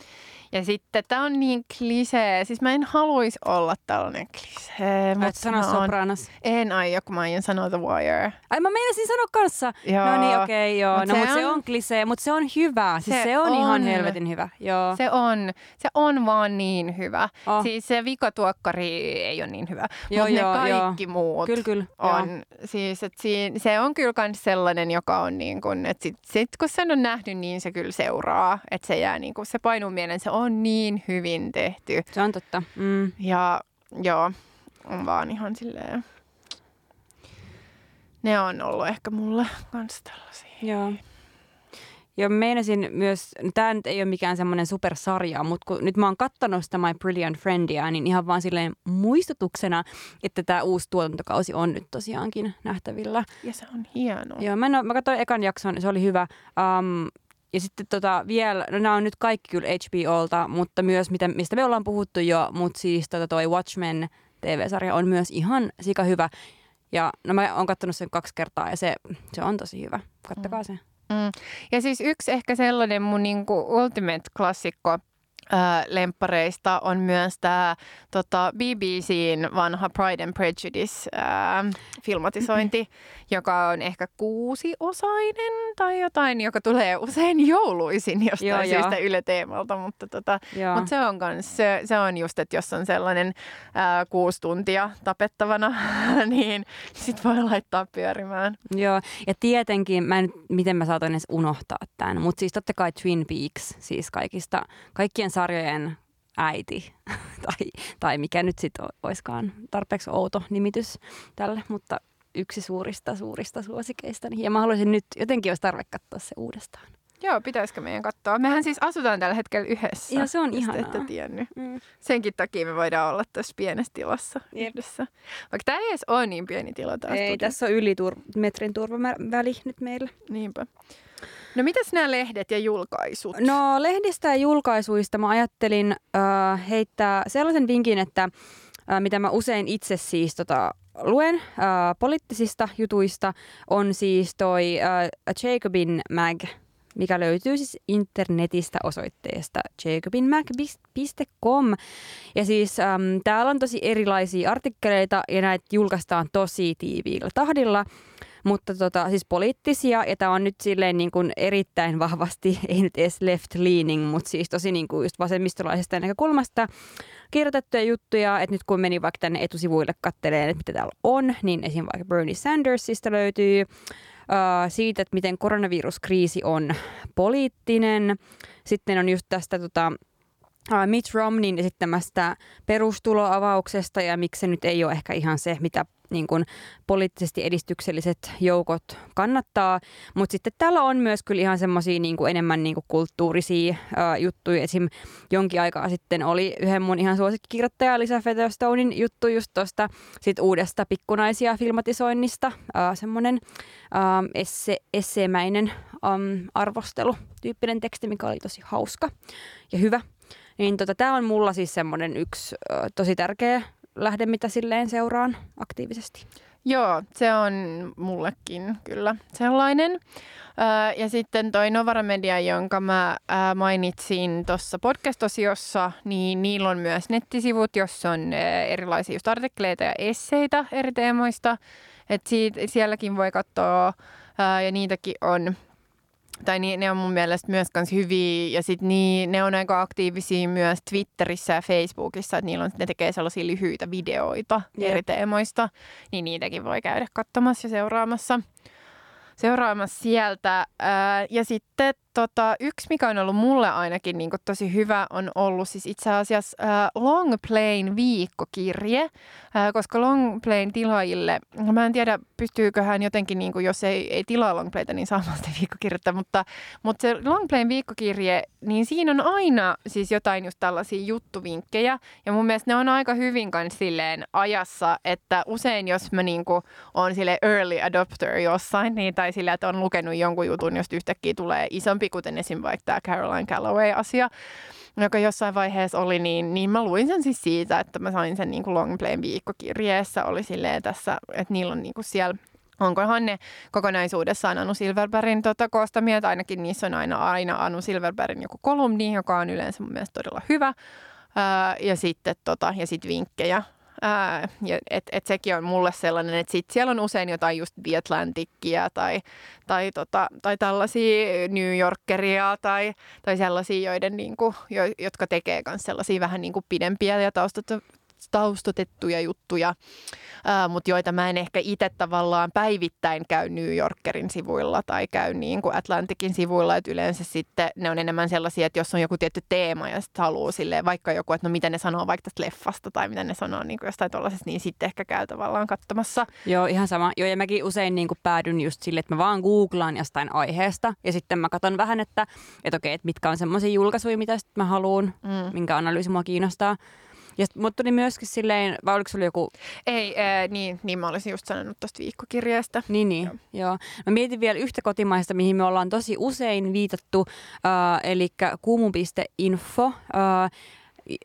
ja sitten tämä on niin klisee. Siis mä en haluaisi olla tällainen klisee. Mutta sano Sopranos. En aio, kun mä aion sanoa The Wire. Ai mä meinasin sanoa kanssa. Joo. No niin, okei, joo. Mut no se mutta se on- on klisee, mutta se on hyvä. Siis se, Se se on, ihan on. helvetin hyvä. Joo. Se on, se on vaan niin hyvä. Oh. Siis se vikatuokkari ei ole niin hyvä, Joo, mutta joo, ne joo. kaikki muut Kyllä, kyllä. joo. on. Siis, et siinä, se on kyllä kans sellainen, joka on niin kuin, että sit, sit, kun sen on nähnyt, niin se kyllä seuraa. Että se jää niin kuin, se painuu mieleen, se on niin hyvin tehty. Se on totta. Mm. Ja joo, on vaan ihan silleen... Ne on ollut ehkä mulle kans tällaisia. Joo. Ja meinasin myös, no tämä nyt ei ole mikään semmoinen supersarja, mutta kun nyt mä oon kattanut sitä My Brilliant Friendia, niin ihan vaan silleen muistutuksena, että tämä uusi tuotantokausi on nyt tosiaankin nähtävillä. Ja se on hienoa. Joo, mä, en oo, mä katsoin ekan jakson, se oli hyvä. Um, ja sitten tota vielä, no nämä on nyt kaikki kyllä HBOlta, mutta myös mitä, mistä me ollaan puhuttu jo, mutta siis tota toi Watchmen TV-sarja on myös ihan sika hyvä. Ja no mä oon katsonut sen kaksi kertaa ja se, se on tosi hyvä. Kattakaa se. Mm. Ja siis yksi ehkä sellainen mun niinku ultimate-klassikko ää, lemppareista on myös tämä tota, BBCn vanha Pride and Prejudice ää, filmatisointi, joka on ehkä kuusiosainen tai jotain, joka tulee usein jouluisin jostain Joo, joo. syystä Yle Teemalta, mutta tota. Mutta se on kans, se, se on just, että jos on sellainen ää, kuusi tuntia tapettavana, niin sit voi laittaa pyörimään. Joo, ja tietenkin, mä en, miten mä saatoin edes unohtaa tämän, mutta siis totta kai Twin Peaks, siis kaikista, kaikkien sarjojen äiti, tai, tai mikä nyt sitten oiskaan tarpeeksi outo nimitys tälle, mutta yksi suurista, suurista suosikeistani. Ja mä haluaisin nyt, jotenkin olisi tarve katsoa se uudestaan. Joo, pitäisikö meidän katsoa? Mehän siis asutaan tällä hetkellä yhdessä. Joo, se on ihanaa. ette tiennyt. Mm. Senkin takia me voidaan olla tässä pienessä tilassa Jep. yhdessä. Vaikka tämä ei edes ole niin pieni tila taas. Ei, tässä on yli tur- metrin turvaväli nyt meillä. Niinpä. No mitäs nämä lehdet ja julkaisut? No lehdistä ja julkaisuista mä ajattelin äh, heittää sellaisen vinkin, että äh, mitä mä usein itse siis tota, luen äh, poliittisista jutuista, on siis toi äh, Jacobin Mag, mikä löytyy siis internetistä osoitteesta jacobinmag.com. Ja siis ähm, täällä on tosi erilaisia artikkeleita ja näitä julkaistaan tosi tiiviillä tahdilla. Mutta tota, siis poliittisia, ja tämä on nyt silleen niin kuin erittäin vahvasti, ei nyt edes left leaning, mutta siis tosi niin kuin just vasemmistolaisesta näkökulmasta kirjoitettuja juttuja, että nyt kun meni vaikka tänne etusivuille katteleen, että mitä täällä on, niin esim. vaikka Bernie Sandersista löytyy siitä, että miten koronaviruskriisi on poliittinen. Sitten on just tästä tota, Mitt Romneyn esittämästä perustuloavauksesta ja miksi se nyt ei ole ehkä ihan se, mitä niin kuin poliittisesti edistykselliset joukot kannattaa. Mutta sitten täällä on myös kyllä ihan semmoisia niin enemmän niin kuin kulttuurisia ää, juttuja. Esim. jonkin aikaa sitten oli yhden mun ihan suosikkikirjoittaja Lisa Featherstonein juttu just tuosta uudesta pikkunaisia filmatisoinnista. Semmoinen esse, esseemäinen äm, arvostelu tyyppinen teksti, mikä oli tosi hauska ja hyvä. Niin tota, tämä on mulla siis semmoinen yksi ö, tosi tärkeä lähde, mitä silleen seuraan aktiivisesti. Joo, se on mullekin kyllä sellainen. Öö, ja sitten toi Novara Media, jonka mä ää, mainitsin tuossa podcast-osiossa, niin niillä on myös nettisivut, jossa on ää, erilaisia just artikkeleita ja esseitä eri teemoista. Et siitä, sielläkin voi katsoa, ja niitäkin on tai ni, ne on mun mielestä myös kans hyviä ja sit niin, ne on aika aktiivisia myös Twitterissä ja Facebookissa, että niillä on, ne tekee sellaisia lyhyitä videoita Jep. eri teemoista, niin niitäkin voi käydä katsomassa ja seuraamassa, seuraamassa sieltä. Ja sitten tota, yksi, mikä on ollut mulle ainakin niin tosi hyvä, on ollut siis itse asiassa ää, Longplayn viikkokirje, ää, koska Longplayn tilaajille, mä en tiedä pystyykö hän jotenkin, niin kuin, jos ei, ei tilaa Longplayta, niin saamaan sitä viikkokirjettä, mutta, mutta se Longplayn viikkokirje, niin siinä on aina siis jotain just tällaisia juttuvinkkejä, ja mun mielestä ne on aika hyvin silleen ajassa, että usein jos mä niin kuin, on sille early adopter jossain, niin, tai sillä, että on lukenut jonkun jutun, josta yhtäkkiä tulee isompi, kuten esim. vaikka tämä Caroline Calloway-asia, joka jossain vaiheessa oli, niin, niin mä luin sen siis siitä, että mä sain sen niin kuin Longplayn viikkokirjeessä, oli silleen tässä, että niillä on niin kuin siellä onkohan ne kokonaisuudessaan Anu Silverbergin tota, koostamia, tai ainakin niissä on aina, aina Anu Silverbergin joku kolumni, joka on yleensä mun mielestä todella hyvä. Ää, ja sitten tota, ja sit vinkkejä. Ja et, sekin on mulle sellainen, että sit siellä on usein jotain just The Atlanticia tai, tai, tota, tai tällaisia New Yorkeria tai, tai sellaisia, joiden, niinku, jo, jotka tekee myös sellaisia vähän niinku pidempiä ja taustat, taustotettuja juttuja, mutta joita mä en ehkä itse tavallaan päivittäin käy New Yorkerin sivuilla tai käy niin kuin Atlantikin sivuilla, että yleensä sitten ne on enemmän sellaisia, että jos on joku tietty teema ja sitten haluaa silleen, vaikka joku, että no miten ne sanoo vaikka tästä leffasta tai miten ne sanoo niin kuin jostain tuollaisesta, niin sitten ehkä käy tavallaan katsomassa. Joo, ihan sama. Joo, ja mäkin usein niin kuin päädyn just sille, että mä vaan googlaan jostain aiheesta ja sitten mä katson vähän, että, että okei, että mitkä on semmoisia julkaisuja, mitä sitten mä haluan, mm. minkä analyysi mua kiinnostaa. Ja mutta tuli myöskin silleen, vai oliko sulla joku... Ei, ää, niin, niin mä olisin just sanonut tuosta viikkokirjeestä. Niin, niin, joo. joo. Mä mietin vielä yhtä kotimaista, mihin me ollaan tosi usein viitattu, äh, eli kumu.info. Äh,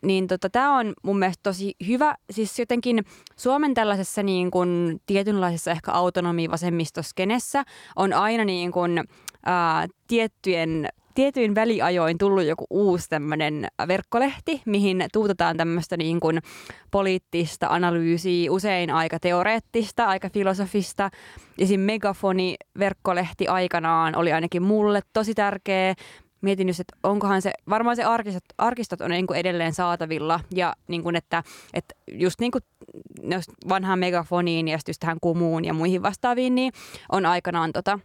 niin tota, tämä on mun mielestä tosi hyvä. Siis jotenkin Suomen tällaisessa niin kun, tietynlaisessa ehkä autonomi-vasemmistoskenessä on aina niin kun, ää, tiettyjen tietyin väliajoin tullut joku uusi tämmöinen verkkolehti, mihin tuutetaan tämmöistä niin kuin poliittista analyysiä, usein aika teoreettista, aika filosofista. Esim. Megafoni-verkkolehti aikanaan oli ainakin mulle tosi tärkeä. Mietin just, että onkohan se, varmaan se arkistot, arkistot on niin kuin edelleen saatavilla ja niin kuin, että, että just niin kuin vanhaan megafoniin ja just tähän kumuun ja muihin vastaaviin, niin on aikanaan tota,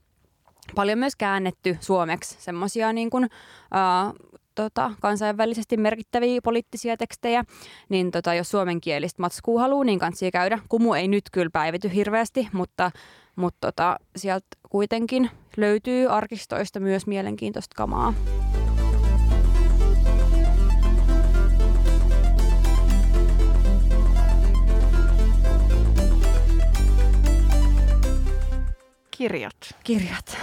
paljon myös käännetty suomeksi semmoisia niin kuin, uh, tota, kansainvälisesti merkittäviä poliittisia tekstejä, niin tota, jos suomenkielistä matskua haluaa, niin kansi käydä. Kumu ei nyt kyllä päivity hirveästi, mutta, mutta tota, sieltä kuitenkin löytyy arkistoista myös mielenkiintoista kamaa. Kirjat. Kirjat.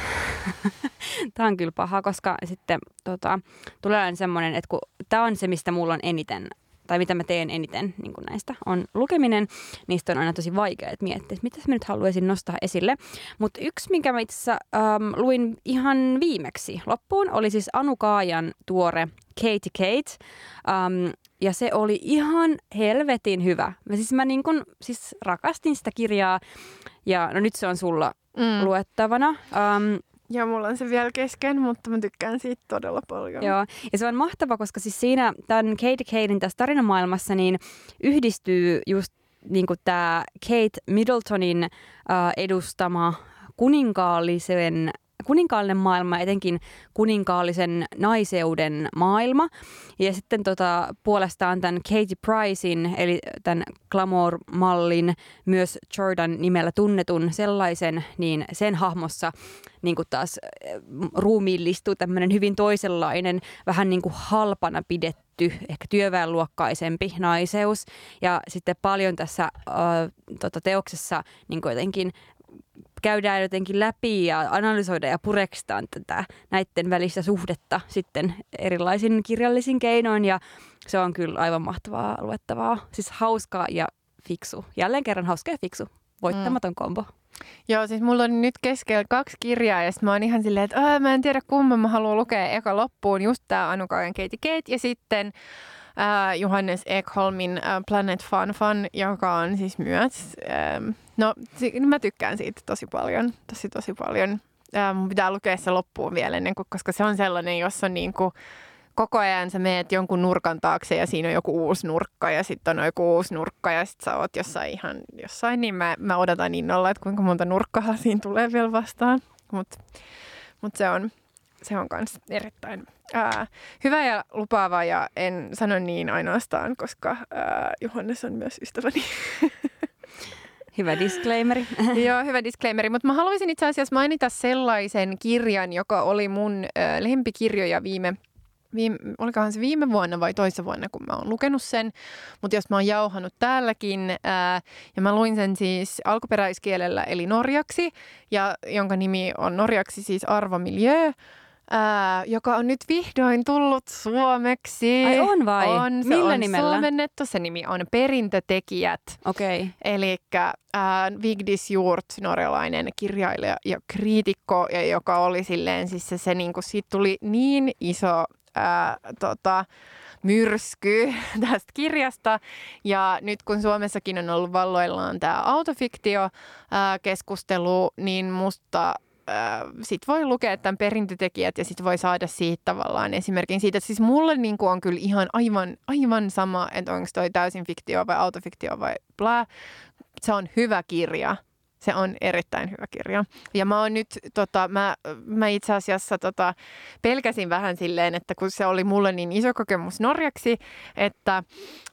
tämä on kyllä paha, koska sitten tota, tulee semmoinen, että kun tämä on se, mistä mulla on eniten tai mitä mä teen eniten niin kuin näistä, on lukeminen. Niistä on aina tosi vaikea että miettiä, että mitä mä nyt haluaisin nostaa esille. Mutta yksi, minkä mä itse ähm, luin ihan viimeksi loppuun, oli siis Anu Kaajan tuore Katie Kate. Um, ja se oli ihan helvetin hyvä. Mä siis mä niin kun, siis rakastin sitä kirjaa ja no nyt se on sulla mm. luettavana. Um, ja mulla on se vielä kesken, mutta mä tykkään siitä todella paljon. Joo, ja se on mahtava, koska siis siinä tämän Kate Katein tässä tarinamaailmassa niin yhdistyy just niin tämä Kate Middletonin uh, edustama kuninkaallisen kuninkaallinen maailma, etenkin kuninkaallisen naiseuden maailma. Ja sitten tota, puolestaan tämän Katie Pricein, eli tämän Glamour-mallin, myös Jordan nimellä tunnetun sellaisen, niin sen hahmossa niin kuin taas eh, ruumiillistuu tämmöinen hyvin toisenlainen, vähän niin kuin halpana pidetty, ehkä työväenluokkaisempi naiseus. Ja sitten paljon tässä äh, tota, teoksessa niin kuin jotenkin käydään jotenkin läpi ja analysoida ja pureksitaan tätä näiden välistä suhdetta sitten erilaisin kirjallisin keinoin ja se on kyllä aivan mahtavaa luettavaa. Siis hauskaa ja fiksu. Jälleen kerran hauska ja fiksu. Voittamaton mm. kombo. Joo, siis mulla on nyt keskellä kaksi kirjaa ja sitten mä oon ihan silleen, että mä en tiedä kumman mä haluan lukea eka loppuun. Just tää Anu Kajan Katie Kate ja sitten äh, Johannes Ekholmin äh, Planet Fun Fun, joka on siis myös, äh, no mä tykkään siitä tosi paljon, tosi tosi paljon. Äh, mun pitää lukea se loppuun vielä ennen kuin, koska se on sellainen, jossa on niin kuin, koko ajan sä meet jonkun nurkan taakse ja siinä on joku uusi nurkka ja sitten on joku uusi nurkka ja sitten sä oot jossain ihan jossain, niin mä, mä odotan innolla, että kuinka monta nurkkaa siinä tulee vielä vastaan. Mutta mut se on, se on myös erittäin ää, hyvä ja lupaava ja en sano niin ainoastaan, koska ää, Johannes on myös ystäväni. Hyvä disclaimeri. Joo, hyvä disclaimeri. Mutta mä haluaisin itse asiassa mainita sellaisen kirjan, joka oli mun ää, lempikirjoja viime viime, olikohan se viime vuonna vai toisessa vuonna, kun mä oon lukenut sen, mutta jos mä oon jauhanut täälläkin, ää, ja mä luin sen siis alkuperäiskielellä eli norjaksi, ja jonka nimi on norjaksi siis Arvo Miljö, ää, joka on nyt vihdoin tullut suomeksi. Ai on vai? On, se Millä on nimellä? suomennettu. Se nimi on Perintötekijät. Okei. Okay. Eli Vigdis Hjort, norjalainen kirjailija ja kriitikko, ja joka oli silleen, siis se, se niin kuin, siitä tuli niin iso ää, tota, myrsky tästä kirjasta. Ja nyt kun Suomessakin on ollut valloillaan tämä autofiktio-keskustelu, niin musta sit voi lukea tämän perintötekijät ja sit voi saada siitä tavallaan esimerkin siitä. Että siis mulle niin on kyllä ihan aivan, aivan sama, että onko toi täysin fiktio vai autofiktio vai bla. Se on hyvä kirja. Se on erittäin hyvä kirja. Ja mä oon nyt, tota, mä, mä itse asiassa tota, pelkäsin vähän silleen, että kun se oli mulle niin iso kokemus Norjaksi, että,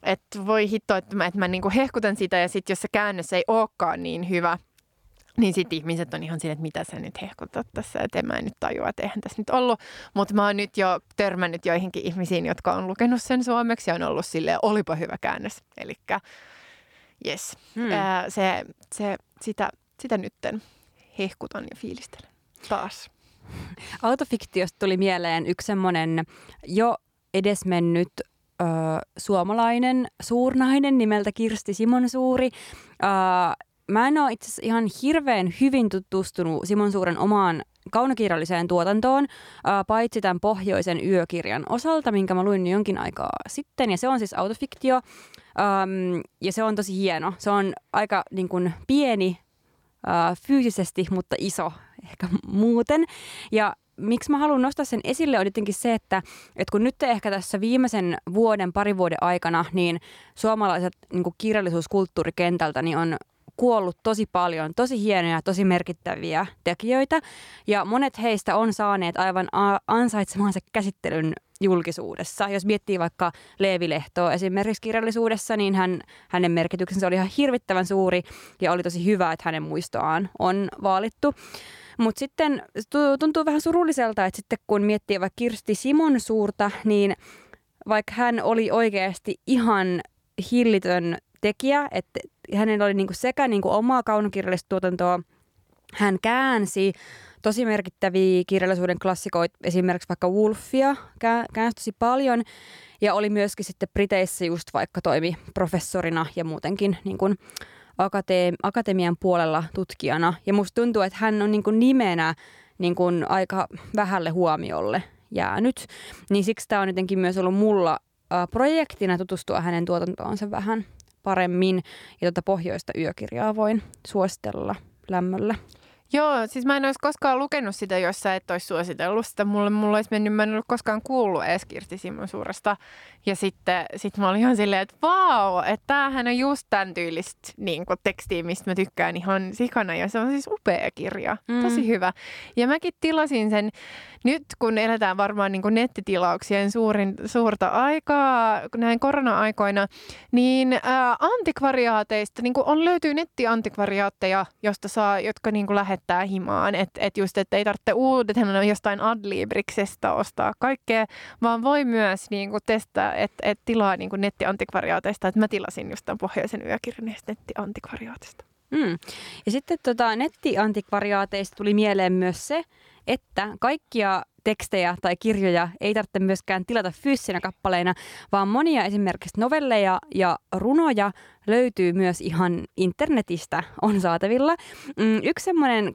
että voi hitto, että mä, että mä niin hehkutan sitä ja sitten jos se käännös ei olekaan niin hyvä, niin sitten ihmiset on ihan silleen, että mitä sä nyt hehkutat tässä, että en mä nyt tajua, että eihän tässä nyt ollut. Mutta mä oon nyt jo törmännyt joihinkin ihmisiin, jotka on lukenut sen suomeksi ja on ollut silleen, olipa hyvä käännös. Eli yes, hmm. Ää, se, se, sitä, sitä nytten hehkutan ja fiilistelen taas. Autofiktiosta tuli mieleen yksi semmoinen jo edesmennyt ö, suomalainen suurnainen nimeltä Kirsti Simon Suuri. Ö, mä en ole itse ihan hirveän hyvin tutustunut Simon Suuren omaan kaunokirjalliseen tuotantoon, paitsi tämän pohjoisen yökirjan osalta, minkä mä luin jonkin aikaa sitten. Ja se on siis autofiktio, ja se on tosi hieno. Se on aika niin kuin, pieni fyysisesti, mutta iso ehkä muuten. Ja miksi mä haluan nostaa sen esille on jotenkin se, että, että kun nyt ehkä tässä viimeisen vuoden, pari vuoden aikana, niin suomalaiset niin kirjallisuuskulttuurikentältä niin on kuollut tosi paljon tosi hienoja, tosi merkittäviä tekijöitä. Ja monet heistä on saaneet aivan ansaitsemansa käsittelyn julkisuudessa. Jos miettii vaikka Leevi Lehtoa esimerkiksi kirjallisuudessa, niin hän, hänen merkityksensä oli ihan hirvittävän suuri ja oli tosi hyvä, että hänen muistoaan on vaalittu. Mutta sitten tuntuu vähän surulliselta, että sitten kun miettii vaikka Kirsti Simon suurta, niin vaikka hän oli oikeasti ihan hillitön tekijä, että hänellä oli niinku sekä niinku omaa kaunokirjallista tuotantoa, hän käänsi tosi merkittäviä kirjallisuuden klassikoita, esimerkiksi vaikka Wolfia käänsi tosi paljon, ja oli myöskin sitten Briteissä just vaikka toimi professorina ja muutenkin niin kuin akate- akatemian puolella tutkijana. Ja musta tuntuu, että hän on niin kuin nimenä niin kuin aika vähälle huomiolle jäänyt. Niin siksi tämä on jotenkin myös ollut mulla projektina tutustua hänen tuotantoonsa vähän paremmin. Ja tuota pohjoista yökirjaa voin suositella lämmöllä. Joo, siis mä en olisi koskaan lukenut sitä, jos sä et olisi suositellut sitä. Mulle, mulla olisi mennyt, mä en ollut koskaan kuullut edes Kirsti Simon suuresta. Ja sitten sit mä olin ihan silleen, että vau, että tämähän on just tämän tyylistä niin tekstiä, mistä mä tykkään ihan sikana. Ja se on siis upea kirja, mm. tosi hyvä. Ja mäkin tilasin sen nyt, kun eletään varmaan niin nettitilauksien suurin, suurta aikaa näin korona-aikoina, niin ää, antikvariaateista niin on löytyy nettiantikvariaatteja, josta saa, jotka niin lähettää himaan. Että et just, että ei tarvitse uudet jostain Adlibriksestä ostaa kaikkea, vaan voi myös niin testaa että et tilaa niin kuin nettiantikvariaateista. Että mä tilasin just tämän pohjoisen yökirjan nettiantikvariaatista. Mm. Ja sitten tota, nettiantikvariaateista tuli mieleen myös se, että kaikkia tekstejä tai kirjoja ei tarvitse myöskään tilata fyysisinä kappaleina, vaan monia esimerkiksi novelleja ja runoja löytyy myös ihan internetistä, on saatavilla. Mm, yksi semmoinen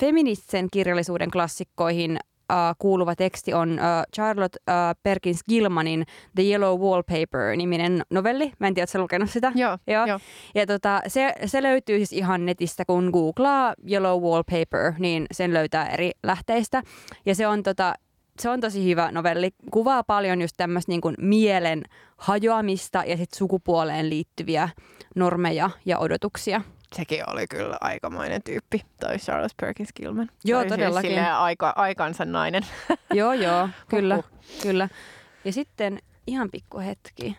feministisen kirjallisuuden klassikkoihin uh, kuuluva teksti on uh, Charlotte uh, Perkins Gilmanin The Yellow Wallpaper-niminen novelli. Mä en tiedä, oletko lukenut sitä? Joo, joo. joo. Ja tota, se, se löytyy siis ihan netistä, kun googlaa Yellow Wallpaper, niin sen löytää eri lähteistä. Ja se on tota, se on tosi hyvä novelli. Kuvaa paljon just tämmöistä niin mielen hajoamista ja sit sukupuoleen liittyviä normeja ja odotuksia. Sekin oli kyllä aikamoinen tyyppi, toi Charles Perkins Gilman. Joo, toi todellakin. Siis aika, aikansa nainen. joo, joo, kyllä, kyllä. Ja sitten ihan pikku hetki.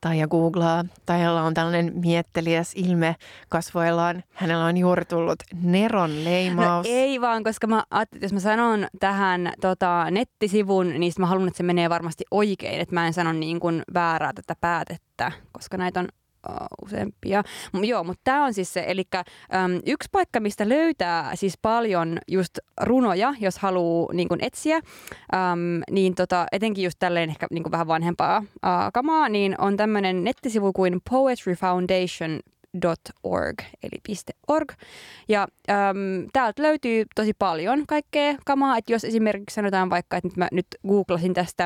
Taija googlaa. Taijalla on tällainen mietteliäs ilme kasvoillaan. Hänellä on juuri tullut Neron leimaus. No ei vaan, koska mä että jos mä sanon tähän tota, nettisivun, niin mä haluan, että se menee varmasti oikein. Että mä en sano niin kuin väärää tätä päätettä, koska näitä on uh, useampia. Joo, mutta tämä on siis se, eli um, yksi paikka, mistä löytää siis paljon just runoja, jos haluaa niin etsiä, um, niin tota, etenkin just tälleen ehkä niin vähän vanhempaa uh, kamaa, niin on tämmöinen nettisivu kuin Poetry Foundation .org, eli .org. Ja äm, täältä löytyy tosi paljon kaikkea kamaa, että jos esimerkiksi sanotaan vaikka, että nyt mä nyt googlasin tästä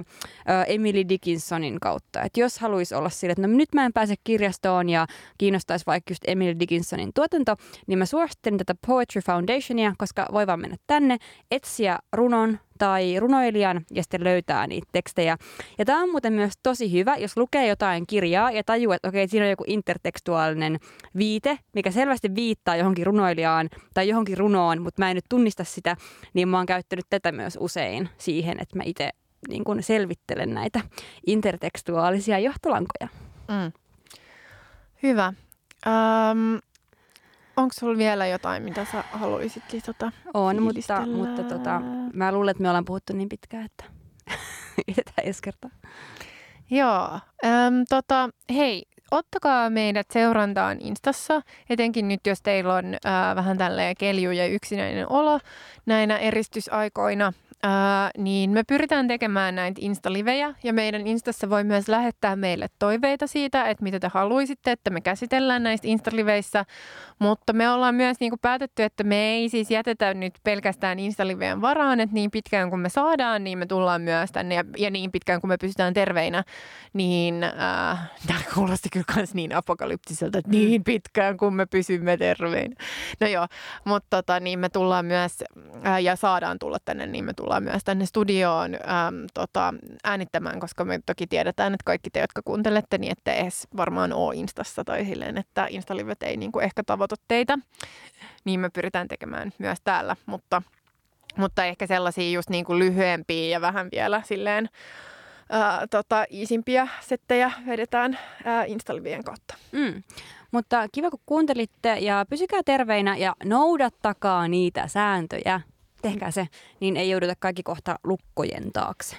ä, Emily Dickinsonin kautta, että jos haluaisi olla sille, että no nyt mä en pääse kirjastoon ja kiinnostaisi vaikka just Emily Dickinsonin tuotanto, niin mä suosittelen tätä Poetry Foundationia, koska voi vaan mennä tänne, etsiä runon tai runoilijan ja sitten löytää niitä tekstejä. Ja tämä on muuten myös tosi hyvä, jos lukee jotain kirjaa ja tajuaa, että okei, siinä on joku intertekstuaalinen viite, mikä selvästi viittaa johonkin runoilijaan tai johonkin runoon, mutta mä en nyt tunnista sitä, niin mä oon käyttänyt tätä myös usein siihen, että mä itse niin kun selvittelen näitä intertekstuaalisia johtolankoja. Mm. Hyvä. Um, Onko sulla vielä jotain, mitä sä haluaisit lisätä? On, mutta, mutta tota, mä luulen, että me ollaan puhuttu niin pitkään, että jätetään ensi kertaa. Joo. Äm, tota, hei, ottakaa meidät seurantaan Instassa, etenkin nyt jos teillä on äh, vähän tälleen kelju ja yksinäinen olo näinä eristysaikoina. Ää, niin me pyritään tekemään näitä Insta-livejä ja meidän Instassa voi myös lähettää meille toiveita siitä, että mitä te haluaisitte, että me käsitellään näistä Insta-liveissä. Mutta me ollaan myös niin kuin päätetty, että me ei siis jätetä nyt pelkästään Insta-liveen varaan, että niin pitkään kuin me saadaan, niin me tullaan myös tänne ja, ja niin pitkään kuin me pysytään terveinä, niin äh, tämä kuulosti kyllä myös niin apokalyptiselta, että niin pitkään kuin me pysymme terveinä. No joo, mutta tota, niin me tullaan myös äh, ja saadaan tulla tänne, niin me tullaan tullaan myös tänne studioon äm, tota, äänittämään, koska me toki tiedetään, että kaikki te, jotka kuuntelette, niin ette edes varmaan ole Instassa tai silleen, että Instalivet ei niin kuin ehkä tavoita teitä. Niin me pyritään tekemään myös täällä, mutta, mutta ehkä sellaisia just niin kuin lyhyempiä ja vähän vielä silleen ää, tota, iisimpiä settejä vedetään ää, Instalivien kautta. Mm. Mutta kiva, kun kuuntelitte ja pysykää terveinä ja noudattakaa niitä sääntöjä, tehkää se, niin ei jouduta kaikki kohta lukkojen taakse.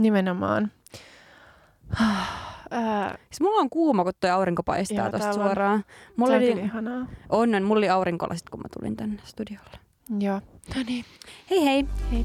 Nimenomaan. siis mulla on kuuma, kun tuo aurinko paistaa tuosta suoraan. Mulla oli, ihanaa. Onnen, mulla oli aurinkolasit, kun mä tulin tänne studiolle. Joo. No niin. Hei hei. Hei.